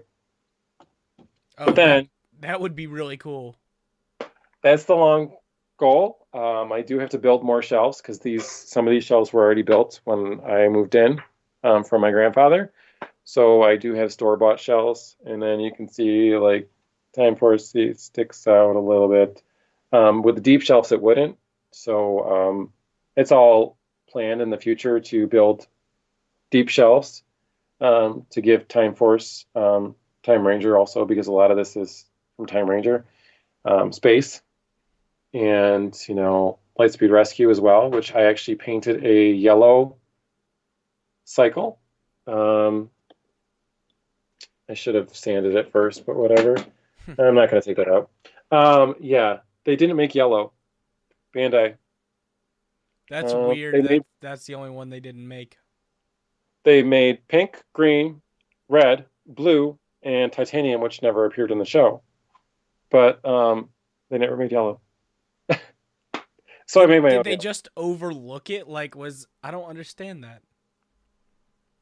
[SPEAKER 2] Oh,
[SPEAKER 1] But then
[SPEAKER 2] that would be really cool.
[SPEAKER 1] that's the long goal. Um, I do have to build more shelves because these some of these shelves were already built when I moved in um, from my grandfather. So I do have store bought shelves, and then you can see like Time Force sticks out a little bit. Um, with the deep shelves, it wouldn't. So um, it's all planned in the future to build deep shelves um, to give Time Force, um, Time Ranger also because a lot of this is from Time Ranger space. And you know Lightspeed Rescue as well, which I actually painted a yellow cycle. Um, I should have sanded it first, but whatever. I'm not going to take that out. Um, yeah, they didn't make yellow. Bandai.
[SPEAKER 2] That's
[SPEAKER 1] Uh,
[SPEAKER 2] weird. That,
[SPEAKER 1] made-
[SPEAKER 2] that's the only one they didn't make.
[SPEAKER 1] They made pink, green, red, blue, and titanium, which never appeared in the show. But um, they never made yellow. So I made my own.
[SPEAKER 2] Did
[SPEAKER 1] own.
[SPEAKER 2] they just overlook it? Like, was I don't understand that.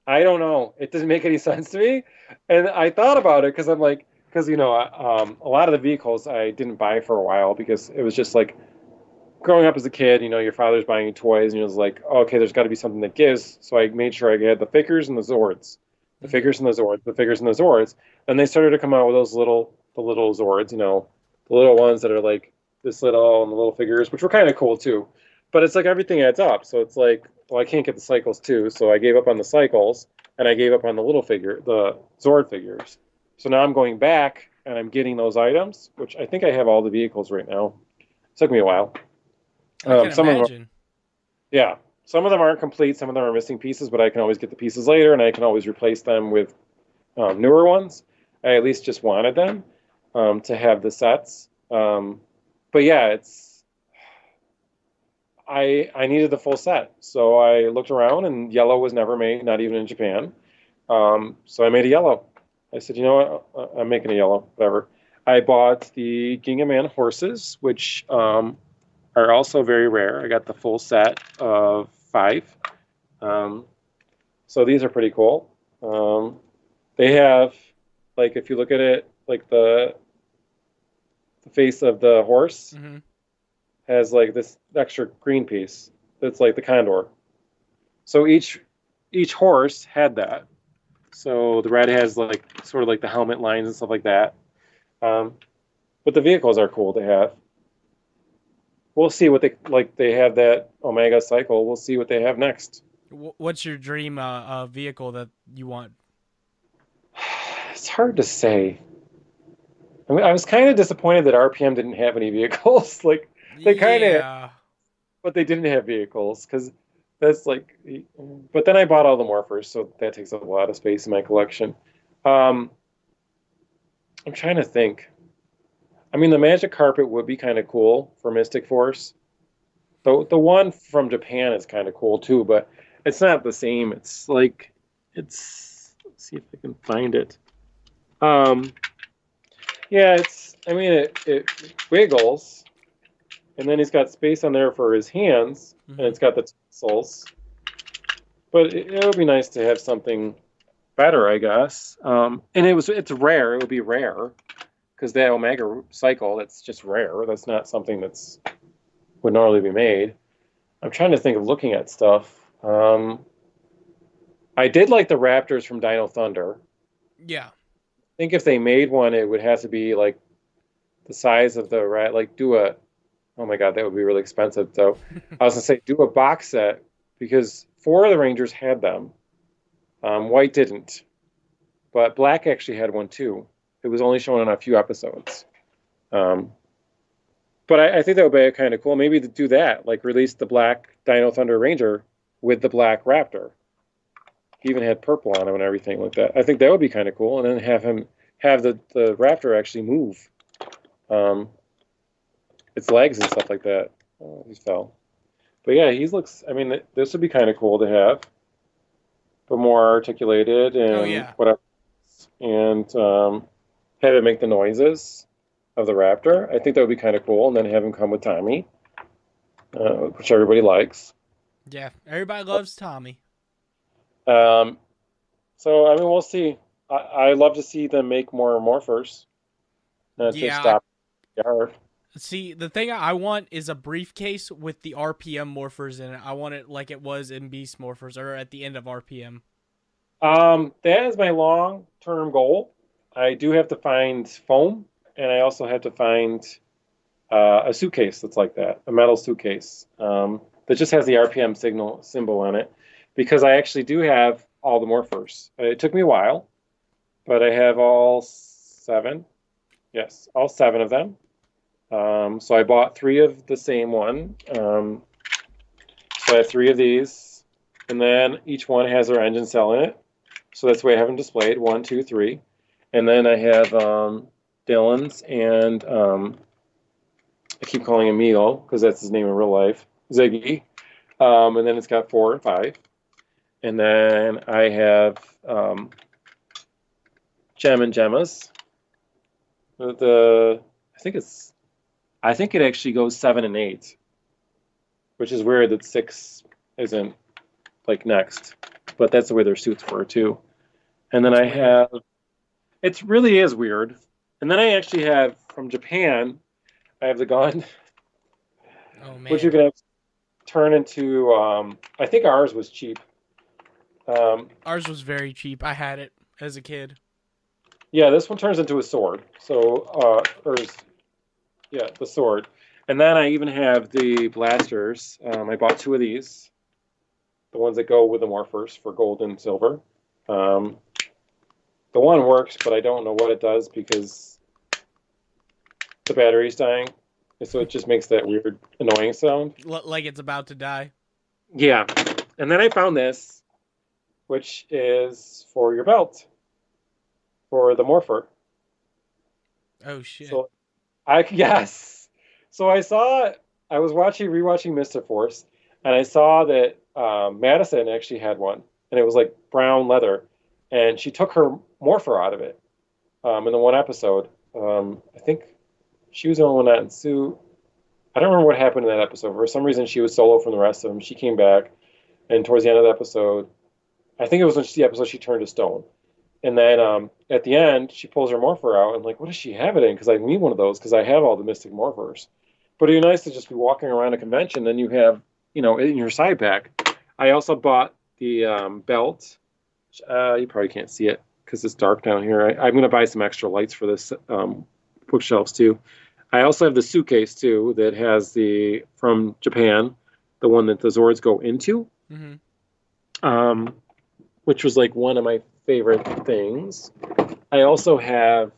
[SPEAKER 1] I don't know. It doesn't make any sense to me. And I thought about it because I'm like, because you know, um, a lot of the vehicles I didn't buy for a while because it was just like growing up as a kid. You know, your father's buying you toys, and it was like, oh, okay, there's got to be something that gives. So I made sure I had the figures and the Zords, the figures and the Zords, the figures and the Zords. And they started to come out with those little, the little Zords. You know, the little ones that are like this little and the little figures, which were kind of cool too. But it's like everything adds up. So it's like, well, I can't get the cycles too, so I gave up on the cycles and I gave up on the little figure, the Zord figures. So now I'm going back and I'm getting those items, which I think I have all the vehicles right now. It took me a while. Um, some of them,
[SPEAKER 2] imagine.
[SPEAKER 1] yeah, some of them aren't complete. Some of them are missing pieces, but I can always get the pieces later, and I can always replace them with um, newer ones. I at least just wanted them um, to have the sets. Um, but yeah, it's I I needed the full set, so I looked around, and yellow was never made, not even in Japan. Um, so I made a yellow. I said, you know what, I'm making a yellow, whatever. I bought the Gingaman horses, which um, are also very rare. I got the full set of five. Um, so these are pretty cool. Um, they have, like, if you look at it, like the the face of the horse
[SPEAKER 2] hmm
[SPEAKER 1] has like this extra green piece that's like the condor. So each each horse had that. So the red has like sort of like the helmet lines and stuff like that. Um, but the vehicles are cool to have. We'll see what they like. They have that Omega cycle. We'll see what they have next.
[SPEAKER 2] What's your dream uh, uh, vehicle that you want?
[SPEAKER 1] It's hard to say. I mean, I was kind of disappointed that RPM didn't have any vehicles. like, They kinda-
[SPEAKER 2] Yeah.
[SPEAKER 1] but they didn't have vehicles because that's like. But then I bought all the morphers, so that takes up a lot of space in my collection. Um, I'm trying to think. I mean, the magic carpet would be kind of cool for Mystic Force. The the one from Japan is kind of cool too, but it's not the same. It's like it's. Let's see if I can find it. Um, yeah, it's. I mean, it it wiggles, and then he's got space on there for his hands, and
[SPEAKER 2] Mhm.
[SPEAKER 1] it's got the tassels. But it, it would be nice to have something better, I guess. Um, and it was it's rare. It would be rare because that Omega cycle that's just rare. That's not something that's would normally be made. I'm trying to think of looking at stuff. Um, I did like the Raptors from Dino Thunder.
[SPEAKER 2] Yeah.
[SPEAKER 1] I think if they made one, it would have to be like the size of the rat. Like do a. Oh my god, that would be really expensive. So I was gonna say do a box set because four of the Rangers had them. Um, White didn't, but Black actually had one too. It was only shown in a few episodes. Um, but I, I think that would be kind of cool. Maybe to do that, like release the Black Dino Thunder Ranger with the Black Raptor. He even had purple on him and everything like that. I think that would be kind of cool, and then have him have the the Raptor actually move, um, its legs and stuff like that. Oh, he fell. But yeah, he looks. I mean, this would be kind of cool to have, but more articulated and
[SPEAKER 2] Oh, yeah.
[SPEAKER 1] whatever, and um, have it make the noises of the Raptor. I think that would be kind of cool, and then have him come with Tommy, uh, which everybody likes.
[SPEAKER 2] Yeah. Everybody loves Tommy.
[SPEAKER 1] Um, so I mean, we'll see. I, I love to see them make more morphers. Not
[SPEAKER 2] Yeah,
[SPEAKER 1] stop.
[SPEAKER 2] See, the thing I want is a briefcase with the RPM morphers in it. I want it like it was in Beast Morphers or at the end of RPM.
[SPEAKER 1] Um, that is my long-term goal. I do have to find foam, and I also have to find uh, a suitcase that's like that, a metal suitcase um, that just has the RPM signal symbol on it, because I actually do have all the morphers. Uh, It took me a while, but I have all seven. Yes, all seven of them. Um, so I bought three of the same one. Um, so I have three of these, and then each one has their engine cell in it. So that's the way I have them displayed one, two, three. And then I have um, Dillon's and um, I keep calling him Milo because that's his name in real life, Ziggy. Um, and then it's got four and five. And then I have um, Gem and Gemmas. The I think it's I think it actually goes seven and eight, which is weird that six isn't like next, but that's the way their suits were too. And then I have it really is weird. And then I actually have from Japan, I have the gun,
[SPEAKER 2] Oh man.
[SPEAKER 1] which you can have turn into. Um, I think ours was cheap. Um,
[SPEAKER 2] Ours was very cheap. I had it as a kid.
[SPEAKER 1] Yeah, this one turns into a sword. So, uh, or yeah, the sword. And then I even have the blasters. Um, I bought two of these, the ones that go with the morphers for gold and silver. Um, the one works, but I don't know what it does because the battery's dying. So it just makes that weird, annoying sound.
[SPEAKER 2] Like it's about to die.
[SPEAKER 1] Yeah. And then I found this, which is for your belt, for the morpher.
[SPEAKER 2] Oh shit.
[SPEAKER 1] So I yes. So I saw I was watching rewatching Mystic Force and I saw that um, Madison actually had one and it was like brown leather and she took her morpher out of it um, in the one episode. Um, I think she was the only one not in suit. I don't remember what happened in that episode. For some reason, she was solo from the rest of them. She came back, and towards the end of the episode, I think it was when she, the episode she turned to stone. And then um, at the end, she pulls her morpher out and like, what does she have it in? Because I need one of those because I have all the Mystic morphers. But it'd be nice to just be walking around a convention and you have, you know, in your side pack. I also bought the um, belt. Uh, you probably can't see it because it's dark down here. I, I'm going to buy some extra lights for this um, bookshelves too. I also have the suitcase too that has the from Japan, the one that the Zords go into
[SPEAKER 2] hmm
[SPEAKER 1] um, which was like one of my favorite things. I also have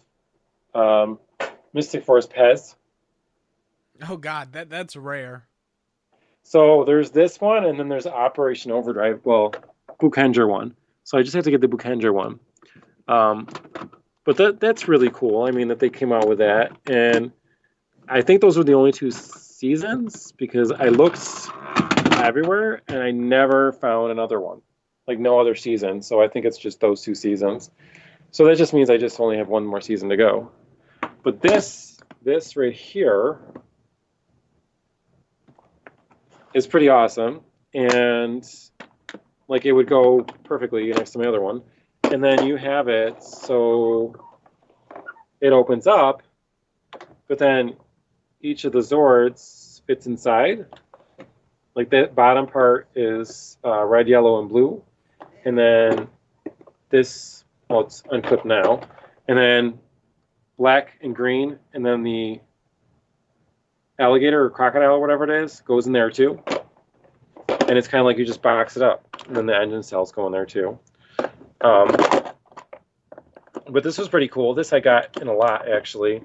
[SPEAKER 1] um, Mystic Force Pez.
[SPEAKER 2] Oh god, that that's rare.
[SPEAKER 1] So there's this one, and then there's Operation Overdrive. Well, Boukenger one. So I just have to get the Boukenger one. Um, but that that's really cool. I mean that they came out with that, and I think those were the only two seasons because I looked everywhere and I never found another one, like no other season. So I think it's just those two seasons. So that just means I just only have one more season to go. But this this right here is pretty awesome, and like it would go perfectly next to my other one. And then you have it so it opens up, but then each of the Zords fits inside. Like the bottom part is uh, red, yellow, and blue, and then this well, it's unclipped now, and then black and green, and then the alligator or crocodile or whatever it is goes in there too. And it's kind of like you just box it up, and then the engine cells go in there too. Um, but this was pretty cool. This I got in a lot actually.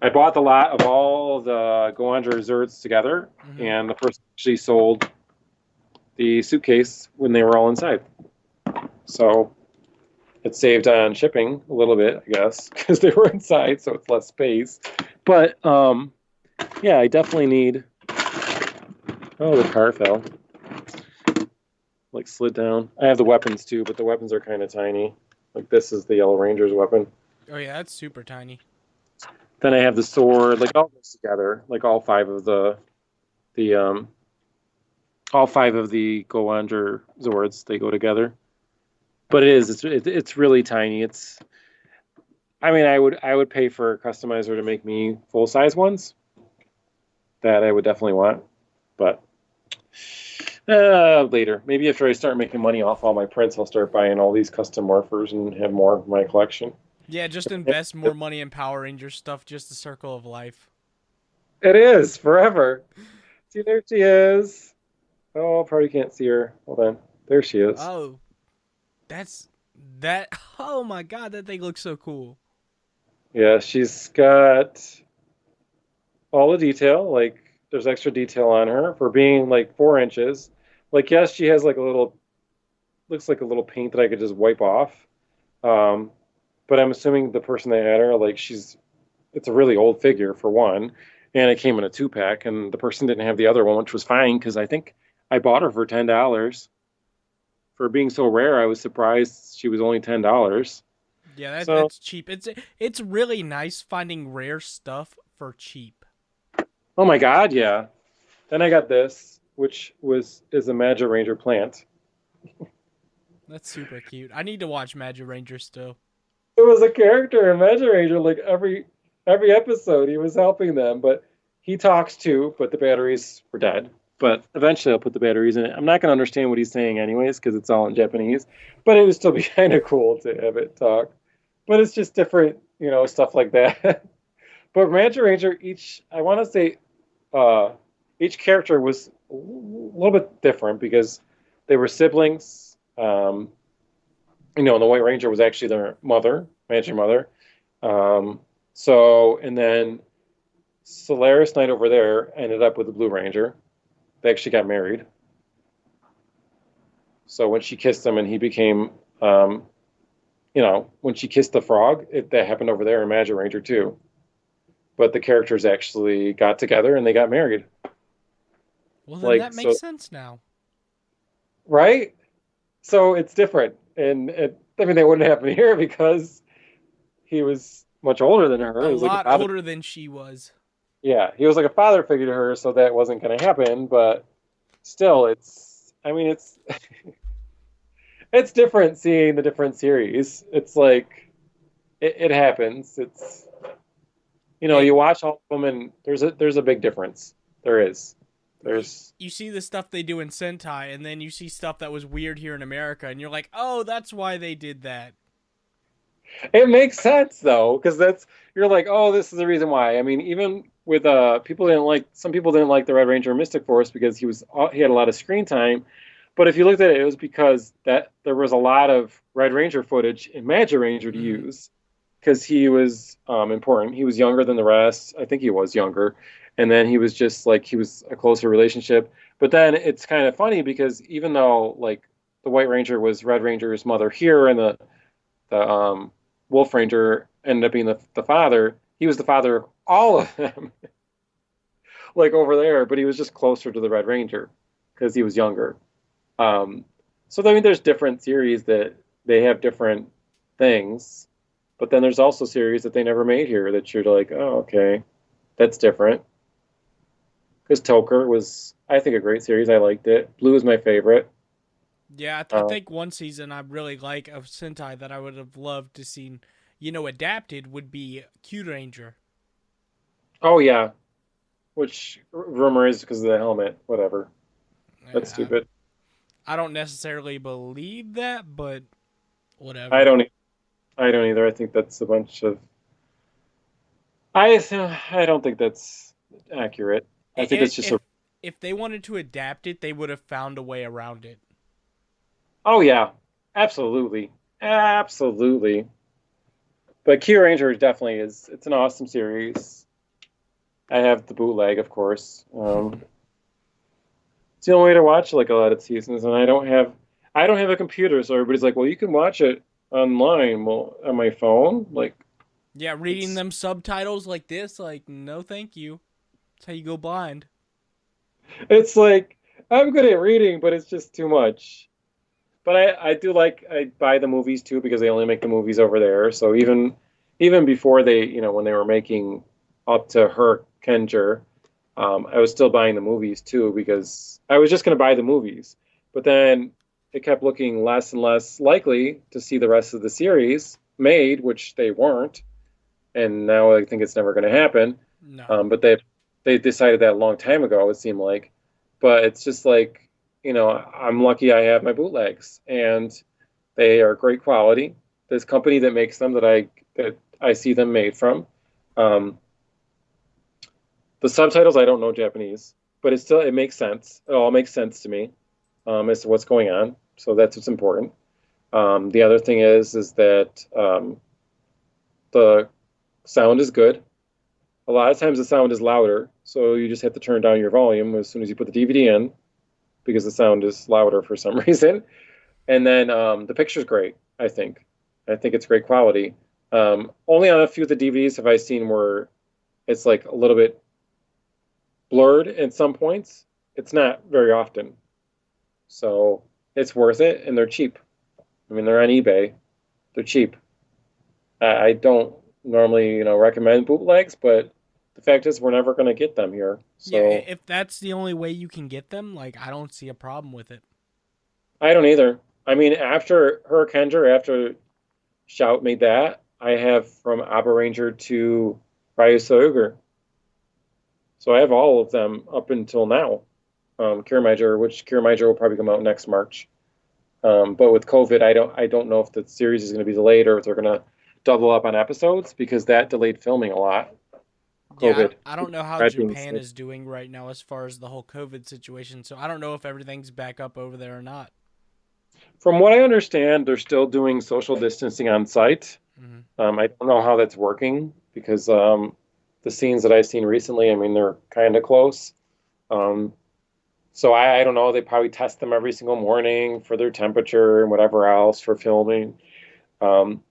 [SPEAKER 1] I bought the lot of all the Go-onger Zords together,
[SPEAKER 2] Mhm.
[SPEAKER 1] and the person actually sold the suitcase when they were all inside. So it saved on shipping a little bit, I guess, because they were inside, so it's less space. But um, yeah, I definitely need. Oh, the car fell. Like slid down. I have the weapons too, but the weapons are kind of tiny. Like this is the Yellow Ranger's weapon.
[SPEAKER 2] Oh yeah, that's super tiny.
[SPEAKER 1] Then I have the sword, like all those together, like all five of the, the um, all five of the Go-onger Zords. They go together. But it is, it's it, it's really tiny. It's, I mean, I would I would pay for a customizer to make me full size ones. That I would definitely want, but uh, later, maybe after I start making money off all my prints, I'll start buying all these custom morphers and have more of my collection.
[SPEAKER 2] Yeah, just invest more money in Power Rangers stuff. Just the circle of life.
[SPEAKER 1] It is forever. See, there she is. Oh, probably can't see her. Hold on. There she is.
[SPEAKER 2] Oh, that's that. Oh my god, that thing looks so cool.
[SPEAKER 1] Yeah, she's got. all the detail. Like there's extra detail on her for being like four inches. Like yes, she has like a little looks like a little paint that I could just wipe off. Um, but I'm assuming the person that had her, like she's, it's a really old figure for one, and it came in a two pack, and the person didn't have the other one, which was fine because I think I bought her for ten dollars. For being so rare, I was surprised she was only ten dollars.
[SPEAKER 2] Yeah, that, so, that's cheap. It's it's really nice finding rare stuff for cheap.
[SPEAKER 1] Oh my god, yeah. Then I got this, which was is a Magiranger plant.
[SPEAKER 2] That's super cute. I need to watch Magiranger still.
[SPEAKER 1] It was a character in Magiranger. Like every every episode, he was helping them, but he talks too. But the batteries were dead. But eventually, I'll put the batteries in it. I'm not gonna understand what he's saying anyways because it's all in Japanese. But it would still be kind of cool to have it talk. But it's just different, you know, stuff like that. but Ranger Ranger, each I want to say, uh, each character was a little bit different because they were siblings. Um, you know, and the White Ranger was actually their mother, Ranger Mother. Um, so, and then Solaris Knight over there ended up with the Blue Ranger. They actually got married. So when she kissed him and he became, um, you know, when she kissed the frog, it, that happened over there in Magiranger too. But the characters actually got together and they got married.
[SPEAKER 2] Well, then like, that makes so, sense now.
[SPEAKER 1] Right? So it's different. And it, I mean, that wouldn't happen here because he was much older than her.
[SPEAKER 2] A
[SPEAKER 1] he was
[SPEAKER 2] lot like older than she was.
[SPEAKER 1] Yeah, he was like a father figure to her, so that wasn't going to happen. But still, it's. I mean, it's. it's different seeing the different series. It's like, it, it happens. It's. You know, you watch all of them, and there's a there's a big difference. There is. There's
[SPEAKER 2] you see the stuff they do in Sentai, and then you see stuff that was weird here in America, and you're like, oh, that's why they did that.
[SPEAKER 1] It makes sense though, because that's you're like, oh, this is the reason why. I mean, even with uh, people didn't like some people didn't like the Red Ranger Mystic Force because he was uh, he had a lot of screen time, but if you looked at it, it was because that there was a lot of Red Ranger footage in Magiranger to mm-hmm. use because he was um, important. He was younger than the rest. I think he was younger, and then he was just like he was a closer relationship. But then it's kind of funny because even though like the White Ranger was Red Ranger's mother here, and the the um, Wolf Ranger ended up being the the father, he was the father of all of them, like over there. But he was just closer to the Red Ranger because he was younger. Um, so I mean, there's different series that they have different things, but then there's also series that they never made here that you're like, oh, okay, that's different because ToQger was, I think, a great series. I liked it. Blue is my favorite.
[SPEAKER 2] Yeah, I, th- uh, I think one season I really like of Sentai that I would have loved to seen, you know, adapted would be Kyuranger.
[SPEAKER 1] Oh yeah, which rumor is because of the helmet. Whatever. That's yeah, stupid.
[SPEAKER 2] I don't necessarily believe that, but whatever.
[SPEAKER 1] I don't. I don't either. I think that's a bunch of. I I don't think that's accurate. I think it's just
[SPEAKER 2] if,
[SPEAKER 1] a.
[SPEAKER 2] If they wanted to adapt it, they would have found a way around it.
[SPEAKER 1] Oh yeah, absolutely, absolutely. But Kyuranger definitely is. It's an awesome series. I have the bootleg, of course. Um, it's the only way to watch like a lot of seasons, and I don't have. I don't have a computer, so everybody's like, "Well, you can watch it online." Well, on my phone, like.
[SPEAKER 2] Yeah, reading them subtitles like this, like no, thank you. That's how you go blind.
[SPEAKER 1] It's like I'm good at reading, but it's just too much. But I, I do like I buy the movies too because they only make the movies over there. So even even before they you know when they were making up to her Kenjer, um, I was still buying the movies too because I was just going to buy the movies. But then it kept looking less and less likely to see the rest of the series made, which they weren't. And now I think it's never going to happen. No. Um, but they they decided that a long time ago. It seemed like, but it's just like you know, I'm lucky I have my bootlegs, and they are great quality. This company that makes them that I that I see them made from. Um, the subtitles I don't know Japanese, but it still it makes sense. It all makes sense to me um, as to what's going on. So that's what's important. Um, the other thing is is that um, the sound is good. a lot of times the sound is louder, so you just have to turn down your volume as soon as you put the DVD in, because the sound is louder for some reason. And then um, the picture's great. I think. I think it's great quality. Um, only on a few of the DVDs have I seen where it's like a little bit blurred at some points. It's not very often. So it's worth it, and they're cheap. I mean, they're on eBay. They're cheap. I, I don't normally, you know, recommend bootlegs, but the fact is, we're never going to get them here. So
[SPEAKER 2] Yeah, if that's the only way you can get them, like I don't see a problem with it.
[SPEAKER 1] I don't either. I mean, after Hurricane, after Shout made that, I have from Abaranger to Ryusoulger. So I have all of them up until now. Um, Kiramager, which Kiramager will probably come out next March. Um, but with COVID, I don't I don't know if the series is going to be delayed or if they're going to double up on episodes because that delayed filming a lot.
[SPEAKER 2] Yeah, I, I don't know how Japan is doing right now as far as the whole COVID situation. So I don't know if everything's back up over there or not.
[SPEAKER 1] From what I understand, they're still doing social distancing on site.
[SPEAKER 2] hmm
[SPEAKER 1] Um, I don't know how that's working because um, the scenes that I've seen recently, I mean, they're kind of close. Um, so I, I don't know. They probably test them every single morning for their temperature and whatever else for filming. Um,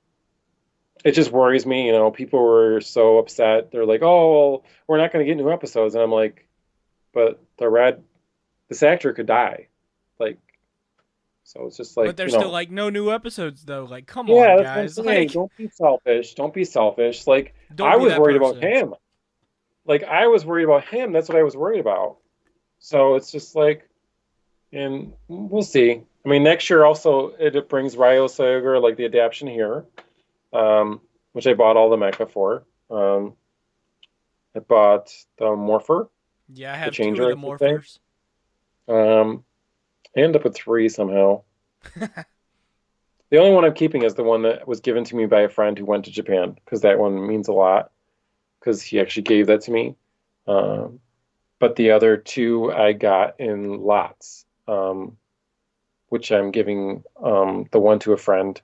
[SPEAKER 1] it just worries me. You know, people were so upset. They're like, "Oh, well, we're not going to get new episodes," and I'm like, "But the red, this actor could die." Like, so it's just like,
[SPEAKER 2] but there's
[SPEAKER 1] you know,
[SPEAKER 2] still like no new episodes though. Like, come
[SPEAKER 1] yeah,
[SPEAKER 2] on, guys. Like,
[SPEAKER 1] Don't be selfish. Don't be selfish. Like I was worried about him. Like I was worried about him. That's what I was worried about. So it's just like, and we'll see. I mean, next year also it brings Ryusoulger, like the adaptation here, um, which I bought all the mecha for. Um, I bought the Morpher.
[SPEAKER 2] Yeah, I have two
[SPEAKER 1] changer,
[SPEAKER 2] of the morphers.
[SPEAKER 1] Um, I ended up with three somehow. The only one I'm keeping is the one that was given to me by a friend who went to Japan because that one means a lot because he actually gave that to me. Um, but the other two I got in lots, um, which I'm giving um, the one to a friend.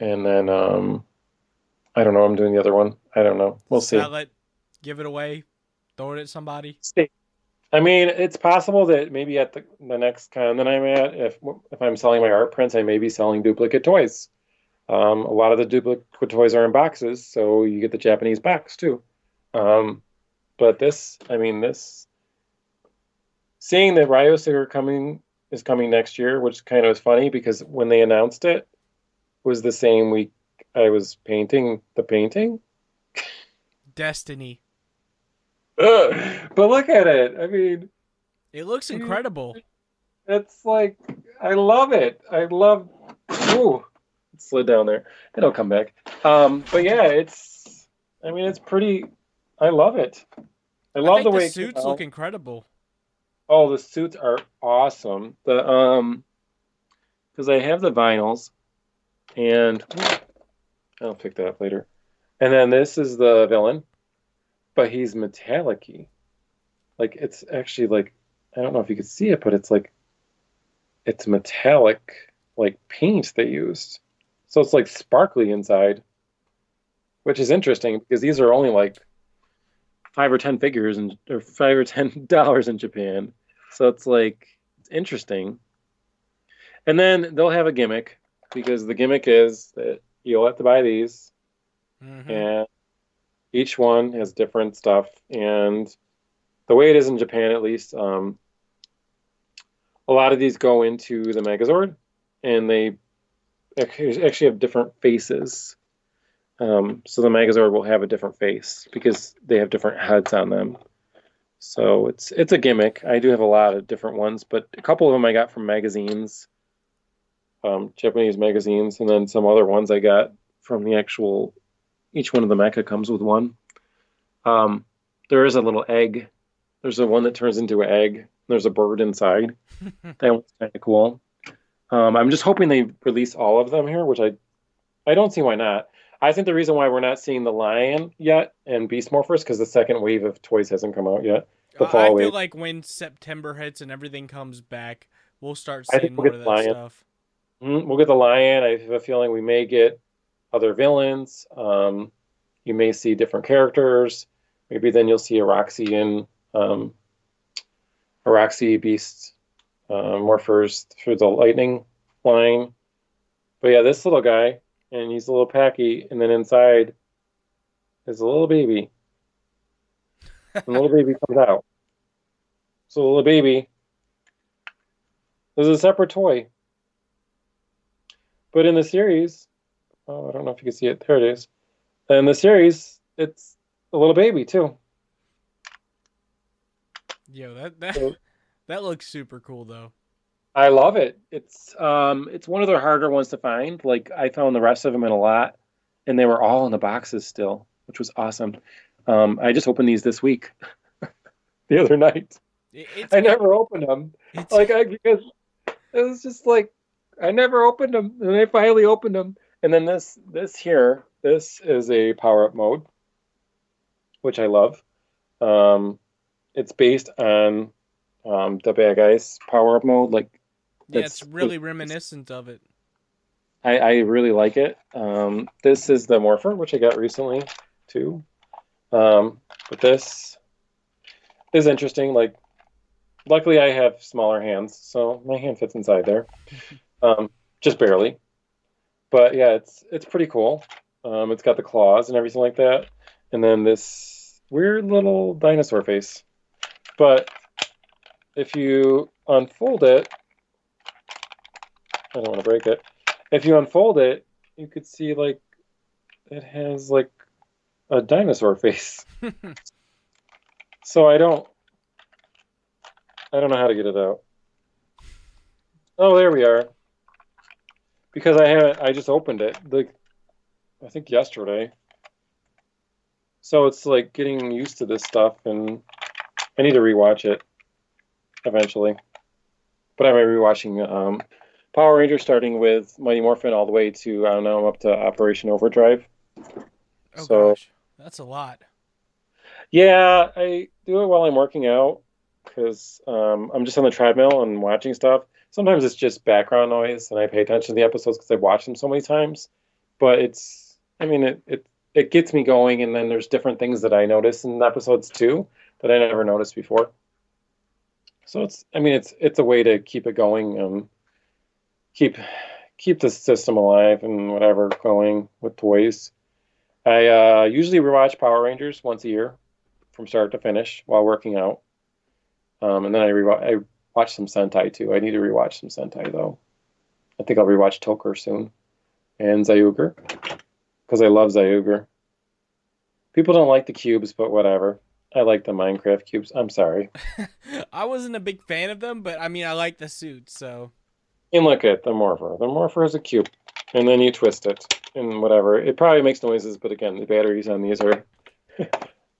[SPEAKER 1] And then um, I don't know, I'm doing the other one. I don't know. We'll see.
[SPEAKER 2] It, give it away, throw it at somebody.
[SPEAKER 1] Stay. I mean, it's possible that maybe at the, the next con that I'm at, if if I'm selling my art prints, I may be selling duplicate toys. Um, a lot of the duplicate toys are in boxes, so you get the Japanese box too. Um, but this, I mean, this seeing that Ryusoulger coming is coming next year, which kind of is funny because when they announced it, was the same week I was painting the painting.
[SPEAKER 2] Destiny.
[SPEAKER 1] Ugh. But look at it. I mean,
[SPEAKER 2] It looks incredible.
[SPEAKER 1] it's like I love it. I love. Ooh, it slid down there. It'll come back. Um, but yeah, it's. I mean, it's pretty. I love it. I
[SPEAKER 2] I
[SPEAKER 1] love
[SPEAKER 2] think
[SPEAKER 1] the way. it
[SPEAKER 2] suits look incredible.
[SPEAKER 1] Oh, the suits are awesome. The um, because I have the vinyls, and I'll pick that up later. And then this is the villain, but he's metallic-y. Like it's actually like I don't know if you could see it, but it's like it's metallic, like paint they used. So it's like sparkly inside, which is interesting because these are only like five or ten figures and or five or ten dollars in Japan. So it's like it's interesting. And then they'll have a gimmick because the gimmick is that you'll have to buy these
[SPEAKER 2] hmm
[SPEAKER 1] and each one has different stuff. And the way it is in Japan at least um, a lot of these go into the Megazord and they actually have different faces. Um, so the Megazord will have a different face because they have different heads on them. So it's it's a gimmick. I do have a lot of different ones but a couple of them I got from magazines um, Japanese magazines and then some other ones I got from the actual each one of the mecha comes with one. Um, there is a little egg. There's a one that turns into an egg. There's a bird inside. that one's kind of cool. Um, I'm just hoping they release all of them here, which I I don't see why not. I think the reason why we're not seeing the lion yet and Beast Morphers because the second wave of toys hasn't come out yet. The
[SPEAKER 2] I I
[SPEAKER 1] fall
[SPEAKER 2] feel
[SPEAKER 1] wave.
[SPEAKER 2] like when September hits and everything comes back, we'll start
[SPEAKER 1] I
[SPEAKER 2] seeing
[SPEAKER 1] we'll
[SPEAKER 2] more of that
[SPEAKER 1] Lion.
[SPEAKER 2] stuff.
[SPEAKER 1] Mm, We'll get the lion. I have a feeling we may get other villains. Um, you may see different characters. Maybe then you'll see a Roxy and um, a Roxy Beast uh, morphers through the lightning line. But yeah, this little guy, and he's a little packy, and then inside is a little baby. and the little baby comes out. So the little baby is a separate toy. But in the series, oh, I don't know if you can see it. There it is. In the series, it's a little baby too.
[SPEAKER 2] Yo, that that that looks super cool though.
[SPEAKER 1] I love it. It's um it's one of the harder ones to find. Like I found the rest of them in a lot, and they were all in the boxes still, which was awesome. Um, I just opened these this week, the other night. It's, I never opened them. Like I because it was just like I never opened them, and I finally opened them. And then this this here, this is a power up mode, which I love. Um, it's based on um, the bad guys power up mode, like
[SPEAKER 2] yeah, it's really reminiscent of it.
[SPEAKER 1] I, I really like it. Um, this is the Morpher, which I got recently too. Um, but this is interesting. Like, luckily I have smaller hands, so my hand fits inside there, um, just barely. But yeah, it's it's pretty cool. Um, it's got the claws and everything like that, and then this weird little dinosaur face. But if you unfold it, I don't want to break it. If you unfold it, you could see like it has like a dinosaur face. so I don't I don't know how to get it out. Oh, there we are. Because I haven't I just opened it like I think yesterday. So it's like getting used to this stuff and I need to rewatch it eventually. But I'm rewatching um Power Rangers, starting with Mighty Morphin all the way to I don't know, I'm up to Operation Overdrive.
[SPEAKER 2] Oh so, gosh, that's a lot.
[SPEAKER 1] Yeah, I do it while I'm working out because um, I'm just on the treadmill and watching stuff. Sometimes it's just background noise, and I pay attention to the episodes because I've watched them so many times. But it's, I mean, it, it it gets me going, and then there's different things that I notice in episodes too that I never noticed before. So it's, I mean, it's it's a way to keep it going. Um, keep keep the system alive and whatever going with toys. I uh, usually rewatch Power Rangers once a year from start to finish while working out, um, and then I rewatch I watch some Sentai too. I need to rewatch some Sentai though. I think I'll rewatch ToQger soon and Zyuohger because I love Zyuohger. People don't like the cubes, but whatever. I like the Minecraft cubes. I'm sorry.
[SPEAKER 2] I wasn't a big fan of them, but I mean, I like the suit, so
[SPEAKER 1] and look at the morpher. The morpher is a cube, and then you twist it and whatever. It probably makes noises, but again, the batteries on these are.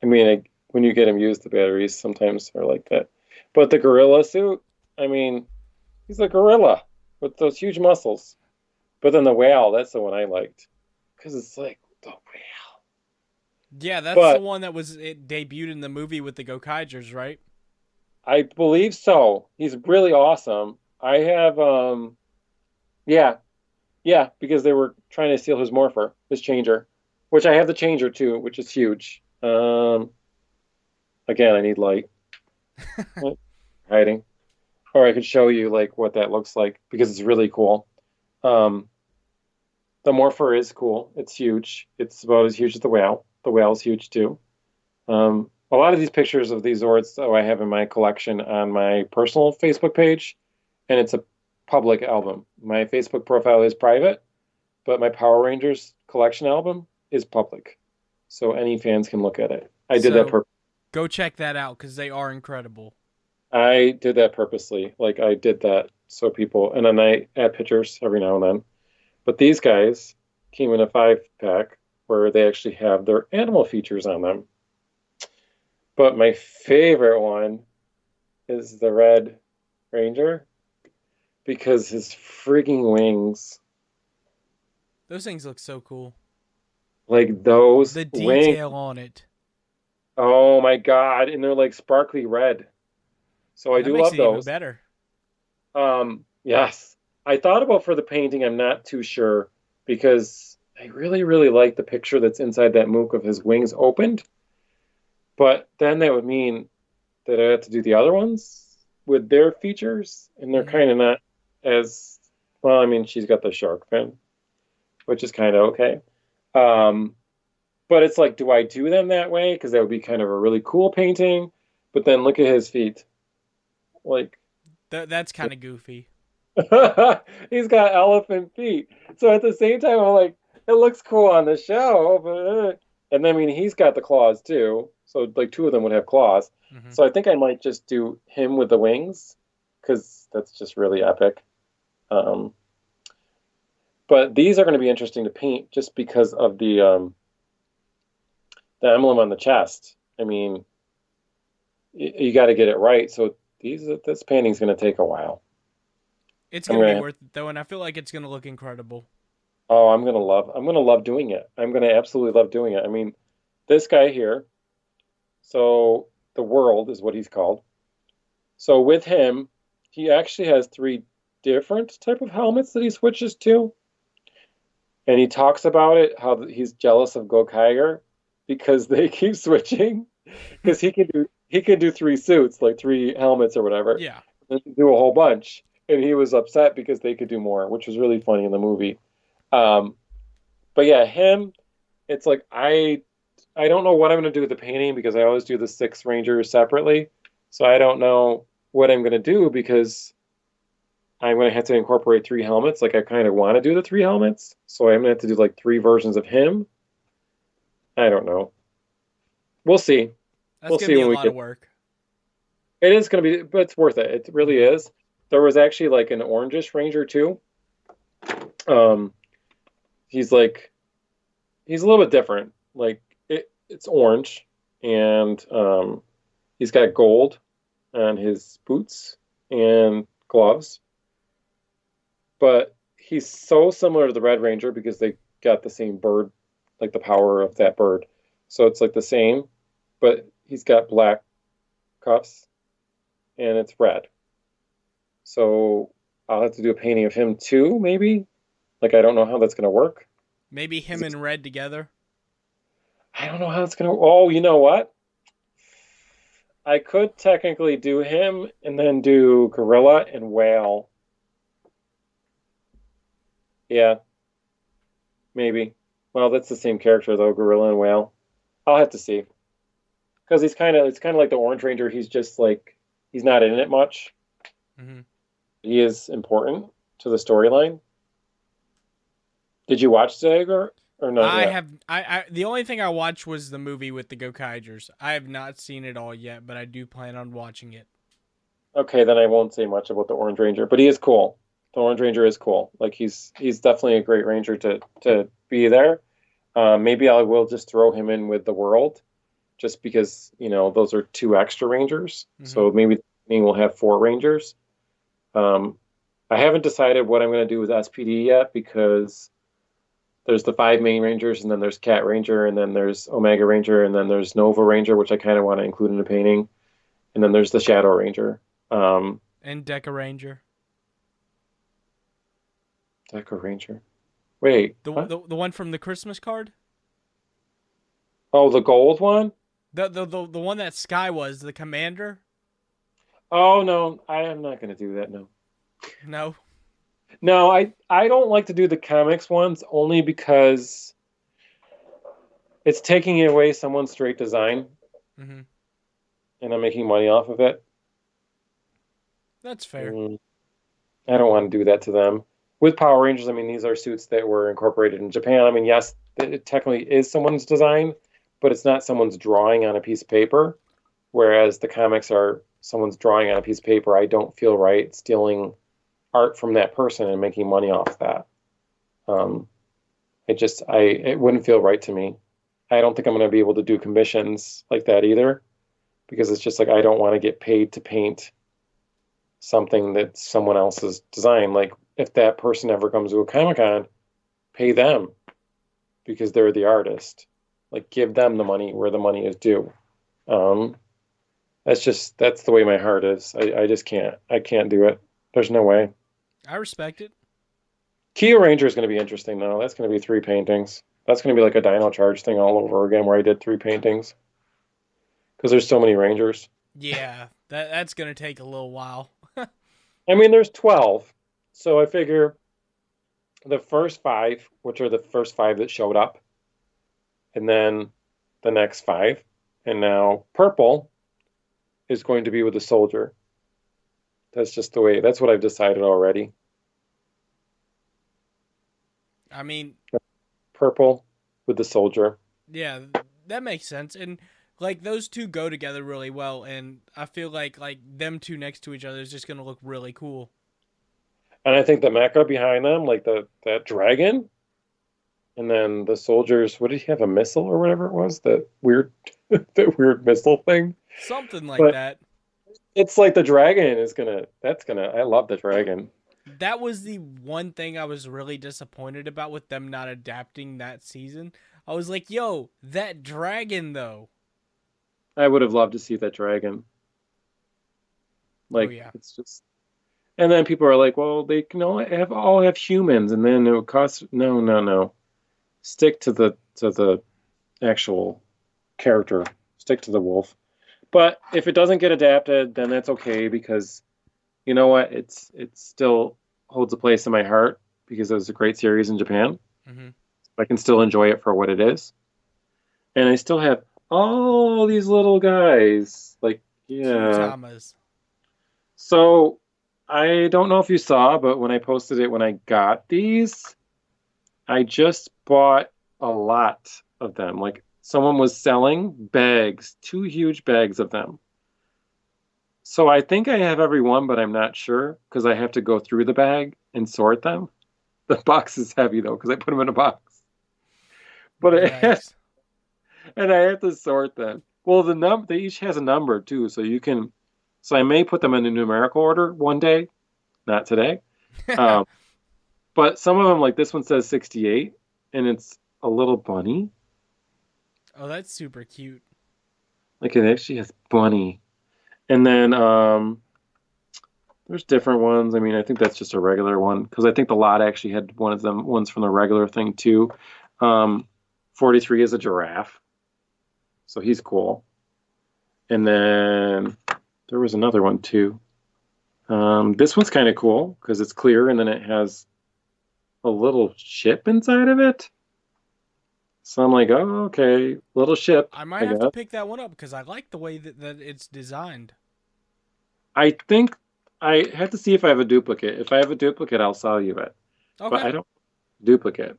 [SPEAKER 1] I mean, I, when you get them used, the batteries sometimes are like that. But the gorilla suit, I mean, he's a gorilla with those huge muscles. But then the whale, that's the one I liked because it's like the whale.
[SPEAKER 2] Yeah, that's but, the one that was it debuted in the movie with the Gokaigers, right?
[SPEAKER 1] I believe so. He's really awesome. I have, um, yeah, yeah, because they were trying to steal his morpher, his changer, which I have the changer too, which is huge. Um, again, I need light. Hiding, or I could show you like what that looks like because it's really cool. Um, the morpher is cool. It's huge. It's about as huge as the whale. The whale is huge too. Um, a lot of these pictures of these Zords, though, I have in my collection on my personal Facebook page and it's a public album. My Facebook profile is private, but my Power Rangers collection album is public, so any fans can look at it. I did so, that. Pur-
[SPEAKER 2] go check that out because they are incredible.
[SPEAKER 1] I did that purposely. Like I did that so people, and then I add pictures every now and then. But these guys came in a five pack where they actually have their animal features on them. But my favorite one is the Red Ranger because his freaking wings.
[SPEAKER 2] Those things look so cool.
[SPEAKER 1] Like those
[SPEAKER 2] the detail wings. on it.
[SPEAKER 1] Oh my god! And they're like sparkly red. So I
[SPEAKER 2] that
[SPEAKER 1] do love those.
[SPEAKER 2] better.
[SPEAKER 1] Um. Yes, I thought about for the painting. I'm not too sure because I really, really like the picture that's inside that mook of his wings opened. But then that would mean that I have to do the other ones with their features, and they're
[SPEAKER 2] Mhm.
[SPEAKER 1] kind of not as well. I mean, she's got the shark fin, which is kind of okay. Um, but it's like, do I do them that way? Because that would be kind of a really cool painting. But then look at his feet. Like,
[SPEAKER 2] Th- that's kind of goofy.
[SPEAKER 1] he's got elephant feet. So at the same time, I'm like, it looks cool on the show, but uh, and then I mean, he's got the claws too. So like two of them would have claws.
[SPEAKER 2] Mhm.
[SPEAKER 1] So I think I might just do him with the wings because that's just really epic. Um, but these are going to be interesting to paint just because of the um, the emblem on the chest. I mean, y- you got to get it right. So these this painting's going to take a while.
[SPEAKER 2] It's
[SPEAKER 1] I'm
[SPEAKER 2] gonna be worth it though, and I feel like it's gonna look incredible.
[SPEAKER 1] Oh, I'm gonna love. I'm gonna love doing it. I'm gonna absolutely love doing it. I mean, this guy here. So the world is what he's called. So with him, he actually has three different type of helmets that he switches to, and he talks about it how he's jealous of Gokaiger because they keep switching because he can do he can do three suits like three helmets or whatever
[SPEAKER 2] Yeah.
[SPEAKER 1] and do a whole bunch. And he was upset because they could do more, which was really funny in the movie. Um, but yeah, him, it's like I I don't know what I'm gonna do with the painting because I always do the six rangers separately. So I don't know what I'm gonna do because I'm gonna have to incorporate three helmets. Like I kind of want to do the three helmets, so I'm gonna have to do like three versions of him. I don't know. We'll see.
[SPEAKER 2] That's
[SPEAKER 1] We'll see
[SPEAKER 2] be a
[SPEAKER 1] when we
[SPEAKER 2] lot
[SPEAKER 1] get-
[SPEAKER 2] of work.
[SPEAKER 1] It is going to be, but it's worth it. It really is. There was actually like an orangish ranger too. Um, he's like, he's a little bit different. Like it, it's orange, and um, he's got gold on his boots and gloves. But he's so similar to the Red Ranger because they got the same bird, like the power of that bird. So it's like the same, but he's got black cuffs and it's red. So I'll have to do a painting of him too, maybe. Like I don't know how that's gonna work.
[SPEAKER 2] Maybe him and Red together.
[SPEAKER 1] I don't know how it's gonna. Oh, you know what? I could technically do him and then do gorilla and whale. Yeah, maybe. Well, that's the same character though, gorilla and whale. I'll have to see. Because he's kind of it's kind of like the Orange Ranger. He's just like he's not in it much.
[SPEAKER 2] Mm-hmm.
[SPEAKER 1] he is important to the storyline. Did you watch Dagger or not?
[SPEAKER 2] I
[SPEAKER 1] yet?
[SPEAKER 2] have. I, I. The only thing I watched was the movie with the Gokaigers. I have not seen it all yet, but I do plan on watching it.
[SPEAKER 1] Okay, then I won't say much about the Orange Ranger, but he is cool. The Orange Ranger is cool. Like he's he's definitely a great ranger to to be there. Um, maybe I will just throw him in with the world, just because you know those are two extra rangers. So maybe we'll have four rangers. Um, I haven't decided what I'm going to do with SPD yet because there's the five main rangers, and then there's Cat Ranger, and then there's Omega Ranger, and then there's Nova Ranger, which I kind of want to include in the painting, and then there's the Shadow Ranger. Um,
[SPEAKER 2] And Dekaranger.
[SPEAKER 1] Deco Ranger. Wait.
[SPEAKER 2] The,
[SPEAKER 1] what?
[SPEAKER 2] the the one from the Christmas card.
[SPEAKER 1] oh, the gold one?
[SPEAKER 2] The the the, the one that Sky was the commander.
[SPEAKER 1] Oh no, I am not going to do that. No.
[SPEAKER 2] No.
[SPEAKER 1] No, I I don't like to do the comics ones only because it's taking away someone's straight design,
[SPEAKER 2] mm-hmm.
[SPEAKER 1] and I'm making money off of it.
[SPEAKER 2] That's fair.
[SPEAKER 1] Mm, I don't want to do that to them. With Power Rangers, I mean, these are suits that were incorporated in Japan. I mean, yes, it technically is someone's design, but it's not someone's drawing on a piece of paper. Whereas the comics are someone's drawing on a piece of paper. I don't feel right stealing art from that person and making money off that. Um, it just, I, it wouldn't feel right to me. I don't think I'm going to be able to do commissions like that either, because it's just like I don't want to get paid to paint something that someone else's design. Like if that person ever comes to a Comic Con, pay them because they're the artist. Like give them the money where the money is due. Um, that's just that's the way my heart is. I, I just can't I can't do it. There's no way.
[SPEAKER 2] I respect it.
[SPEAKER 1] Kyuranger is going to be interesting though. That's going to be three paintings. That's going to be like a Dino Charge thing all over again, where I did three paintings because there's so many Rangers.
[SPEAKER 2] Yeah, that that's gonna take a little while.
[SPEAKER 1] I mean, there's 12. So I figure the first five, which are the first five that showed up, and then the next five. And now purple is going to be with the soldier. That's just the way, that's what I've decided already.
[SPEAKER 2] I mean,
[SPEAKER 1] Purple with the soldier.
[SPEAKER 2] yeah, that makes sense, and like those two go together really well, and I feel like like them two next to each other is just gonna look really cool.
[SPEAKER 1] And I think the mecha behind them, like the that dragon, and then the soldiers. What did he have? A missile or whatever it was? That weird, that weird missile thing.
[SPEAKER 2] Something like
[SPEAKER 1] But-
[SPEAKER 2] that.
[SPEAKER 1] It's like the dragon is gonna. That's gonna. I love the dragon.
[SPEAKER 2] That was the one thing I was really disappointed about with them not adapting that season. I was like, yo, that dragon though.
[SPEAKER 1] I would have loved to see that dragon. Like
[SPEAKER 2] Oh, yeah.
[SPEAKER 1] it's just. And then people are like, "Well, they can all have all have humans," and then it would cost. No, no, no. Stick to the to the actual character. Stick to the wolf. But if it doesn't get adapted, then that's okay because, you know what? It's it still holds a place in my heart because it was a great series in Japan.
[SPEAKER 2] hmm
[SPEAKER 1] I can still enjoy it for what it is. And I still have all these little guys. Like, yeah.
[SPEAKER 2] Thomas.
[SPEAKER 1] So I don't know if you saw, but when I posted it when I got these, I just bought a lot of them. Like someone was selling bags, two huge bags of them. So I think I have every one, but I'm not sure because I have to go through the bag and sort them. The box is heavy though because I put them in a box. But it has
[SPEAKER 2] Yikes.
[SPEAKER 1] and I have to sort them. Well, the num they each has a number too, so you can. So I may put them in a numerical order one day, not today. Um, but some of them, like this one, says sixty-eight, and it's a little bunny.
[SPEAKER 2] oh, that's super cute.
[SPEAKER 1] Like it actually has bunny, and then um, there's different ones. I mean, I think that's just a regular one because I think the lot actually had one of them ones from the regular thing too. Um, Forty-three is a giraffe, so he's cool. And then there was another one too. Um, this one's kind of cool because it's clear and then it has a little ship inside of it. So I'm like, oh, okay, little ship.
[SPEAKER 2] I might have
[SPEAKER 1] guess.
[SPEAKER 2] to pick that one up because I like the way that, that it's designed.
[SPEAKER 1] I think I have to see if I have a duplicate. If I have a duplicate, I'll sell you it.
[SPEAKER 2] Okay.
[SPEAKER 1] But I don't duplicate.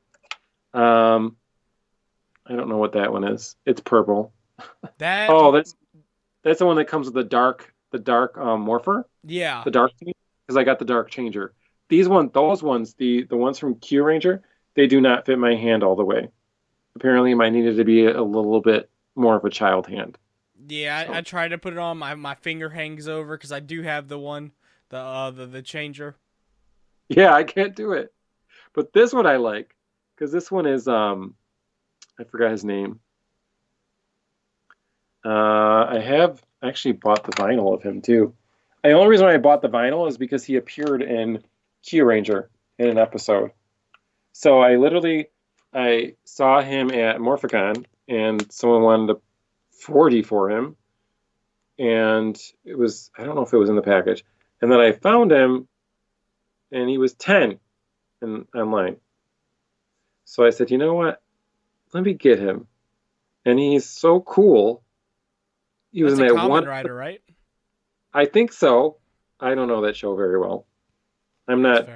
[SPEAKER 1] Um, I don't know what that one is. It's purple.
[SPEAKER 2] that.
[SPEAKER 1] Oh, that's that's the one that comes with the dark, the dark um, morpher,
[SPEAKER 2] yeah.
[SPEAKER 1] the dark because I got the dark changer. These ones, those ones, the the ones from Kyuranger, they do not fit my hand all the way. Apparently, mine needed to be a little bit more of a child hand.
[SPEAKER 2] Yeah,
[SPEAKER 1] So-
[SPEAKER 2] I, I tried to put it on. My my finger hangs over because I do have the one, the uh the the changer.
[SPEAKER 1] Yeah, I can't do it. But this one I like because this one is um, I forgot his name. Uh, I have actually bought the vinyl of him too. And The only reason why I bought the vinyl is because he appeared in Kyuranger in an episode. So I literally I saw him at Morphicon and someone wanted a 40 for him. And it was I don't know if it was in the package. And then I found him and he was 10 in online. So I said, you know what? Let me get him. And he's so cool. He was in
[SPEAKER 2] a
[SPEAKER 1] that one.
[SPEAKER 2] Rider, right?
[SPEAKER 1] I think so. I don't know that show very well. I'm not.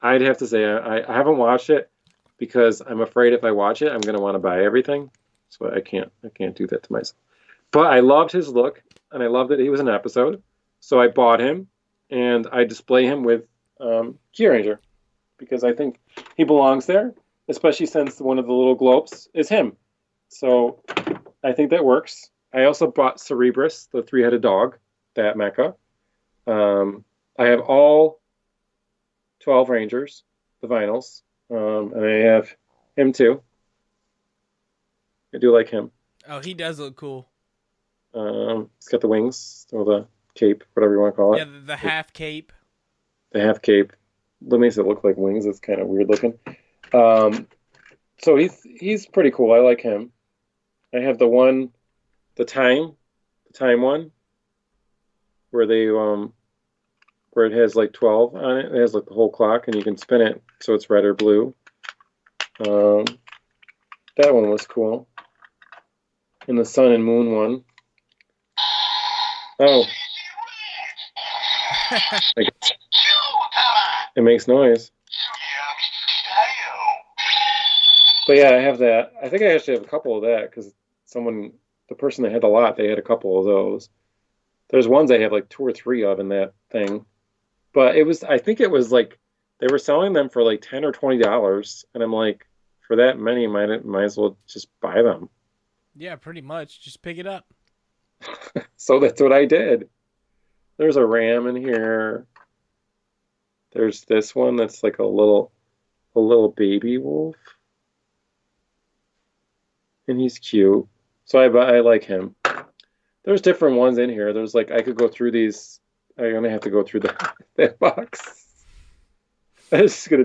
[SPEAKER 1] I'd have to say I, I haven't watched it because I'm afraid if I watch it, I'm going to want to buy everything. So I can't. I can't do that to myself. But I loved his look, and I loved that he was an episode. So I bought him, and I display him with um, Kyuranger because I think he belongs there, especially since one of the little globes is him. So I think that works. I also bought Cerebrus, the three-headed dog, that mecha. Um, I have all 12 Rangers, the vinyls, um, and I have him too. I do like him.
[SPEAKER 2] Oh, he does look cool.
[SPEAKER 1] Um, he's got the wings or the cape, whatever you want to call it.
[SPEAKER 2] Yeah, the, the half cape.
[SPEAKER 1] The half cape. that makes it look like wings. It's kind of weird looking. Um, so he's he's pretty cool. I like him. I have the one, the time, the time one, where they um, where it has like twelve on it. It has like the whole clock, and you can spin it so it's red or blue. Um, that one was cool. And the sun and moon one. Oh. it makes noise. But yeah, I have that. I think I actually have a couple of that because someone, the person that had the lot, they had a couple of those. There's ones I have like two or three of in that thing. But it was, I think it was like, they were selling them for like 10 or $20. And I'm like, for that many, might, might as well just buy them.
[SPEAKER 2] Yeah, pretty much. Just pick it up.
[SPEAKER 1] so that's what I did. There's a ram in here. There's this one that's like a little a little baby wolf. And he's cute. So I I like him. There's different ones in here. There's like I could go through these. I'm gonna have to go through the that box. I'm just gonna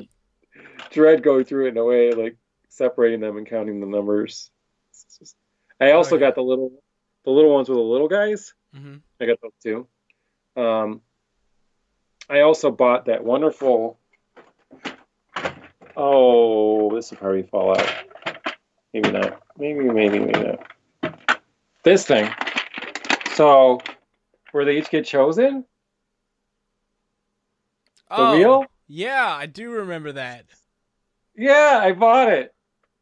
[SPEAKER 1] dread going through it in a way like separating them and counting the numbers. Just, I also oh, yeah. got the little the little ones with the little guys.
[SPEAKER 2] Mm-hmm.
[SPEAKER 1] I got those too. Um, I also bought that wonderful. Oh, this will probably fall out. Maybe not. Maybe, maybe, maybe not. This thing. So, where they each get chosen.
[SPEAKER 2] The oh, wheel. Yeah, I do remember that.
[SPEAKER 1] Yeah, I bought it,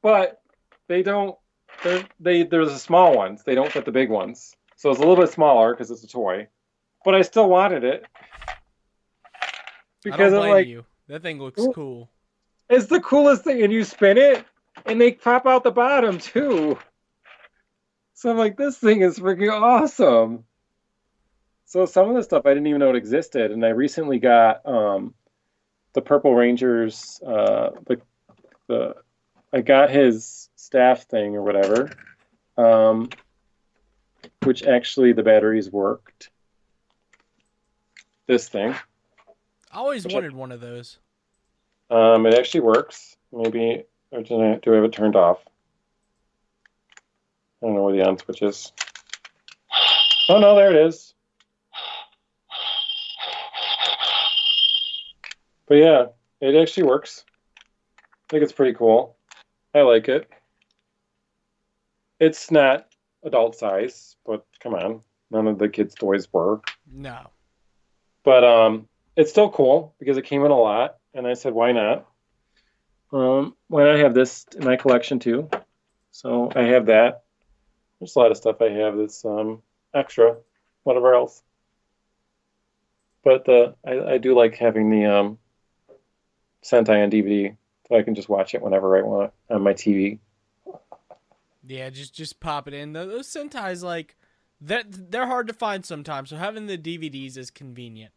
[SPEAKER 1] but they don't. They're, they there's the small ones. They don't fit the big ones. So it's a little bit smaller because it's a toy but I still wanted it
[SPEAKER 2] because I blame like, you. That thing looks cool.
[SPEAKER 1] It's the coolest thing, and you spin it, and they pop out the bottom too. So I'm like, this thing is freaking awesome. So some of the stuff I didn't even know it existed, and I recently got um, the Purple Rangers. Uh, the the I got his staff thing or whatever, um, which actually the batteries worked this thing.
[SPEAKER 2] I always wanted I, one of those.
[SPEAKER 1] Um, it actually works. Maybe or do I, do I have it turned off? I don't know where the on switch is. Oh no, there it is. But yeah, it actually works. I think it's pretty cool. I like it. It's not adult size, but come on, none of the kids' toys were.
[SPEAKER 2] No.
[SPEAKER 1] But um, it's still cool because it came in a lot, and I said, why not? Um, why not have this in my collection too? So I have that. There's a lot of stuff I have that's um, extra, whatever else. But the I, I do like having the um, Sentai on DVD, so I can just watch it whenever I want on my TV.
[SPEAKER 2] Yeah, just just pop it in. Those Sentai's like that they're hard to find sometimes, so having the DVDs is convenient.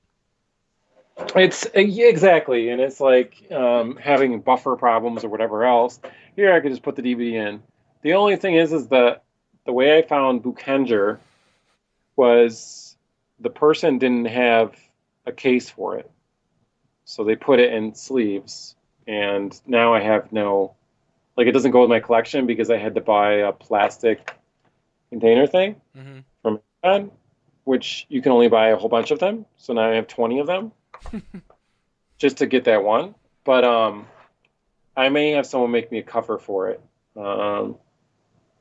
[SPEAKER 1] It's exactly, and it's like um, having buffer problems or whatever else. Here, I could just put the DVD in. The only thing is, is that the way I found Boukenger was the person didn't have a case for it, so they put it in sleeves, and now I have no, like, it doesn't go with my collection because I had to buy a plastic container thing.
[SPEAKER 2] Mm-hmm
[SPEAKER 1] from Amazon, which you can only buy a whole bunch of them. So now I have 20 of them just to get that one. But um, I may have someone make me a cover for it. Um,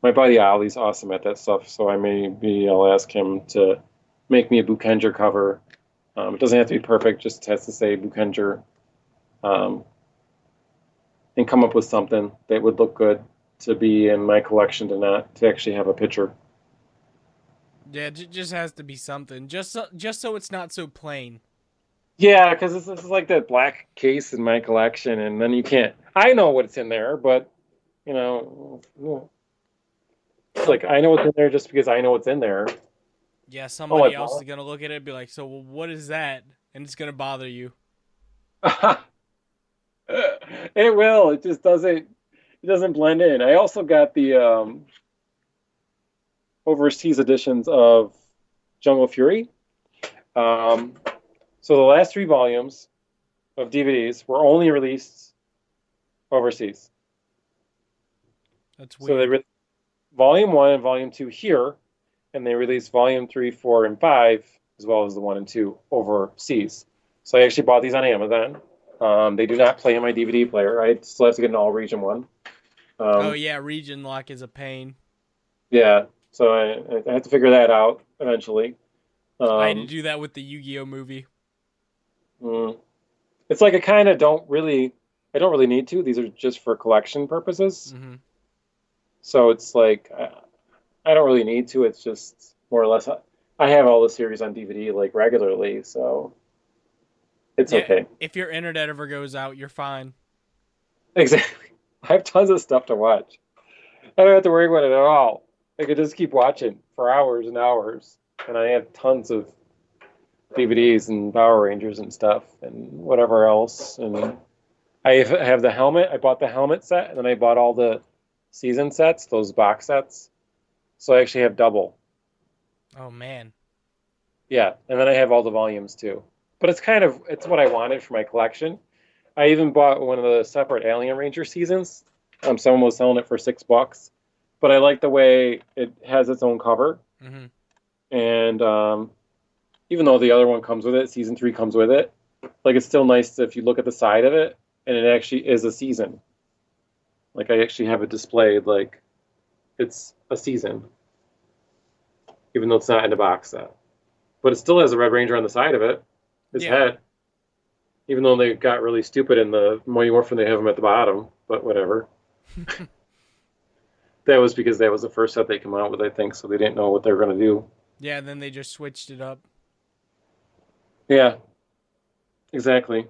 [SPEAKER 1] my buddy Ali's awesome at that stuff, so I maybe I'll ask him to make me a Boukenger cover. Um, it doesn't have to be perfect; just has to say Boukenger, um, and come up with something that would look good to be in my collection to not to actually have a picture.
[SPEAKER 2] Yeah, it just has to be something, just so, just so it's not so plain.
[SPEAKER 1] Yeah, because this, this is like that black case in my collection, and then you can't. I know what's in there, but you know, it's like I know what's in there just because I know what's in there.
[SPEAKER 2] Yeah, somebody oh, else is gonna look at it and be like, "So, well, what is that?" And it's gonna bother you.
[SPEAKER 1] it will. It just doesn't. It doesn't blend in. I also got the um, overseas editions of Jungle Fury. Um, so the last three volumes of DVDs were only released overseas.
[SPEAKER 2] That's
[SPEAKER 1] So they
[SPEAKER 2] weird.
[SPEAKER 1] re- volume one and volume two here, and they released volume three, four, and five, as well as the one and two overseas. So I actually bought these on Amazon. Um, they do not play in my DVD player. I still have to get an all region one. Um,
[SPEAKER 2] oh yeah, region lock is a pain.
[SPEAKER 1] yeah. So I, I have to figure that out eventually. Um,
[SPEAKER 2] I had to do that with the Yu-Gi-Oh movie.
[SPEAKER 1] mm. it's like I kind of don't really, I don't really need to. These are just for collection purposes.
[SPEAKER 2] hmm
[SPEAKER 1] So it's like I, I don't really need to. It's just more or less uh, I have all the series on DVD like regularly, so it's
[SPEAKER 2] Yeah.
[SPEAKER 1] okay.
[SPEAKER 2] If your internet ever goes out, you're fine.
[SPEAKER 1] Exactly. I have tons of stuff to watch. I don't have to worry about it at all. I could just keep watching for hours and hours, and I have tons of DVDs and Power Rangers and stuff and whatever else. And I have- have the helmet. I bought the helmet set, and then I bought all the season sets, those box sets. So I actually have double.
[SPEAKER 2] Oh man.
[SPEAKER 1] Yeah, and then I have all the volumes too. But it's kind of it's what I wanted for my collection. I even bought one of the separate Alien Ranger seasons. Um, someone was selling it for six bucks, but I like the way it has its own cover,
[SPEAKER 2] Mm-hmm.
[SPEAKER 1] and um, even though the other one comes with it, season three comes with it. Like it's still nice if you look at the side of it, and it actually is a season. Like I actually have it displayed like it's a season, even though it's not in the box set. But it still has a Red Ranger on the side of it, his
[SPEAKER 2] Yeah.
[SPEAKER 1] head. Even though they got really stupid in the Mighty Morphin, they have him at the bottom. But whatever. that was because that was the first set they come out with, I think, so they didn't know what they were going to do.
[SPEAKER 2] Yeah, then they just switched it up.
[SPEAKER 1] Yeah, exactly.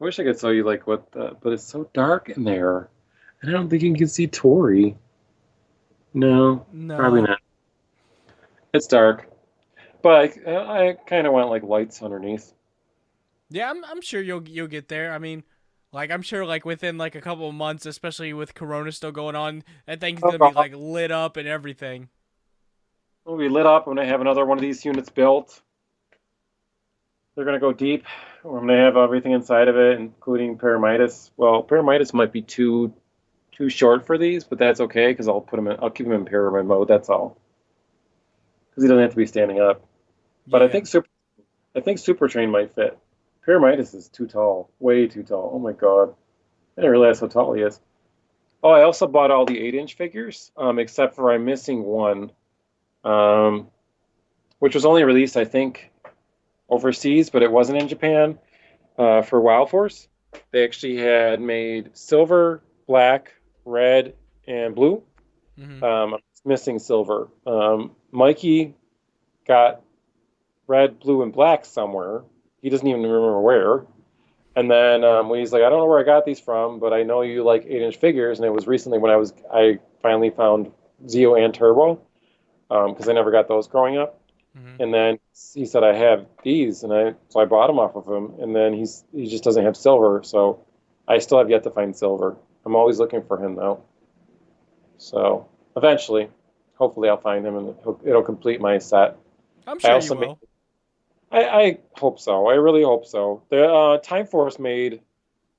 [SPEAKER 1] I wish I could tell you like what, the, but it's so dark in there, and I don't think you can see Tori. No,
[SPEAKER 2] No.
[SPEAKER 1] probably not. It's dark, but I, I kind of want like lights underneath.
[SPEAKER 2] Yeah, I'm I'm sure you'll you'll get there. I mean, like I'm sure like within like a couple of months, especially with Corona still going on, that thing's gonna be uh-huh. like lit up and everything.
[SPEAKER 1] We'll be lit up when I have another one of these units built. They're gonna go deep. I'm gonna have everything inside of it, including Pyramidas. Well, Pyramidas might be too too short for these, but that's okay because I'll put him in. I'll keep him in pyramid mode. That's all. Because he doesn't have to be standing up. But I think super, I think Super Train might fit. Pyramidas is too tall, way too tall. Oh my god, I didn't realize how tall he is. Oh, I also bought all the eight-inch figures, um, except for I'm missing one, um, which was only released, I think, overseas, but it wasn't in Japan. Uh, for Wild Force, they actually had made silver, black, red, and blue.
[SPEAKER 2] Mhm.
[SPEAKER 1] Um, I'm missing silver. Um, Mikey got red, blue, and black somewhere. He doesn't even remember where. And then um, when he's like, I don't know where I got these from, but I know you like eight inch figures. And it was recently when I was I finally found Zeo and Turbo because I never got those growing up.
[SPEAKER 2] Mhm.
[SPEAKER 1] And then he said I have these, and I so I bought them off of him. And then he's he just doesn't have silver, so I still have yet to find silver. I'm always looking for him though. So eventually, hopefully, I'll find him, and it'll, it'll complete my set.
[SPEAKER 2] I'm
[SPEAKER 1] I
[SPEAKER 2] sure you will.
[SPEAKER 1] made, I, I hope so. I really hope so. The uh, Time Force made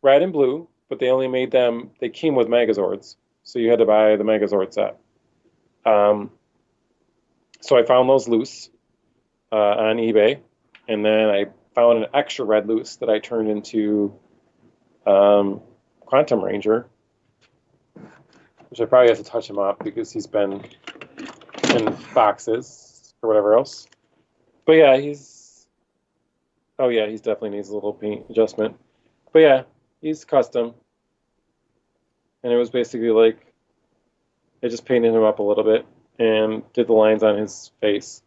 [SPEAKER 1] red and blue, but they only made them. They came with Megazords, so you had to buy the Megazord set. Um, so I found those loose uh, on eBay, and then I found an extra red loose that I turned into um, Quantum Ranger, which I probably have to touch him up because he's been in boxes or whatever else. But yeah, he's. Oh yeah, he's definitely needs a little paint adjustment. But yeah, he's custom, and it was basically like I just painted him up a little bit and did the lines on his face.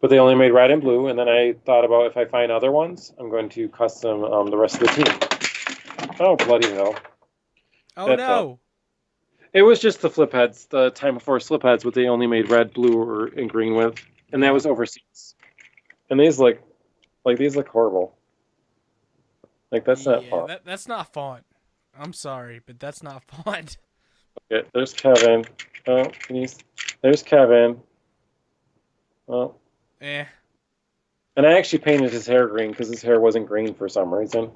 [SPEAKER 1] But they only made red and blue, and then I thought about if I find other ones, I'm going to custom um, the rest of the team. Oh bloody hell!
[SPEAKER 2] Oh
[SPEAKER 1] That's
[SPEAKER 2] no.
[SPEAKER 1] It was just the flip heads, the Time Force slip heads, what they only made red, blue, or and green with, and that was overseas. And these look, like these look horrible. Like that's not
[SPEAKER 2] yeah,
[SPEAKER 1] fun.
[SPEAKER 2] that, that's not fun. I'm sorry, but that's not fun.
[SPEAKER 1] Okay, there's Kevin. Oh, can you, there's Kevin. Oh,
[SPEAKER 2] eh.
[SPEAKER 1] And I actually painted his hair green because his hair wasn't green for some reason.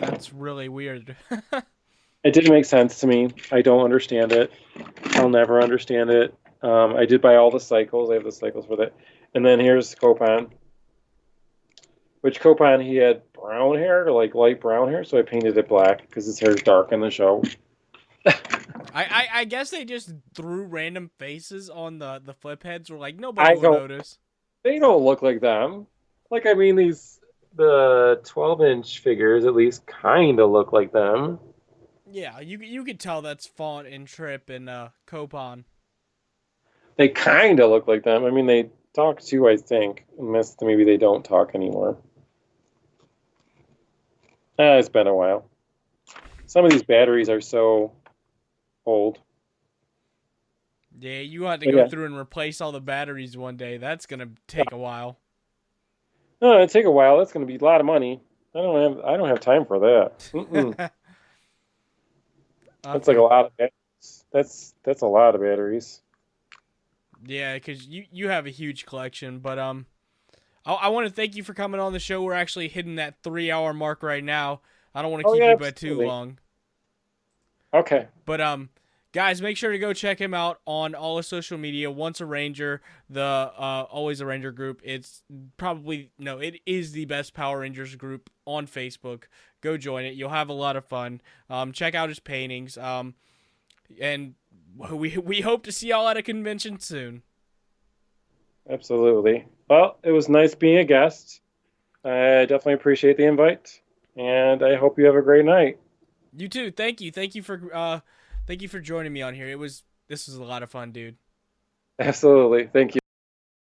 [SPEAKER 2] That's really weird.
[SPEAKER 1] it didn't make sense to me. I don't understand it. I'll never understand it. Um, I did buy all the cycles. I have the cycles for that. And then here's Copan. Which Copan he had brown hair, like light brown hair, so I painted it black because his hair is dark in the show.
[SPEAKER 2] I, I, I guess they just threw random faces on the the flip heads. Were like nobody will notice.
[SPEAKER 1] They don't look like them. Like I mean, these the 12 inch figures at least kind of look like them.
[SPEAKER 2] Yeah, you you could tell that's Font and Trip and uh Copan.
[SPEAKER 1] They kind of look like them. I mean, they talk too, I think, unless maybe they don't talk anymore. Ah, it's been a while. Some of these batteries are so old.
[SPEAKER 2] Yeah, you have to
[SPEAKER 1] Yeah.
[SPEAKER 2] go through and replace all the batteries one day. That's gonna take a while.
[SPEAKER 1] No, it'd take a while. That's to be a lot of money. I don't have. I don't have time for that. Mm-mm. That's like a lot of batteries. That's that's a lot of batteries.
[SPEAKER 2] Yeah, because you you have a huge collection, but um, I, I want to thank you for coming on the show. We're actually hitting that three hour mark right now. I don't want to
[SPEAKER 1] Oh,
[SPEAKER 2] keep
[SPEAKER 1] yeah,
[SPEAKER 2] you by too long,
[SPEAKER 1] Okay.
[SPEAKER 2] but um, guys, make sure to go check him out on all his social media. Once a Ranger, the uh, always a Ranger group. It's probably no, it is the best Power Rangers group on Facebook. Go join it. You'll have a lot of fun. Um, check out his paintings. Um, and we we hope to see y'all at a convention soon.
[SPEAKER 1] Absolutely. Well, it was nice being a guest. I definitely appreciate the invite, and I hope you have a great night.
[SPEAKER 2] You too. Thank you. Thank you for uh thank you for joining me on here. It was this was a lot of fun, dude.
[SPEAKER 1] Absolutely. Thank you.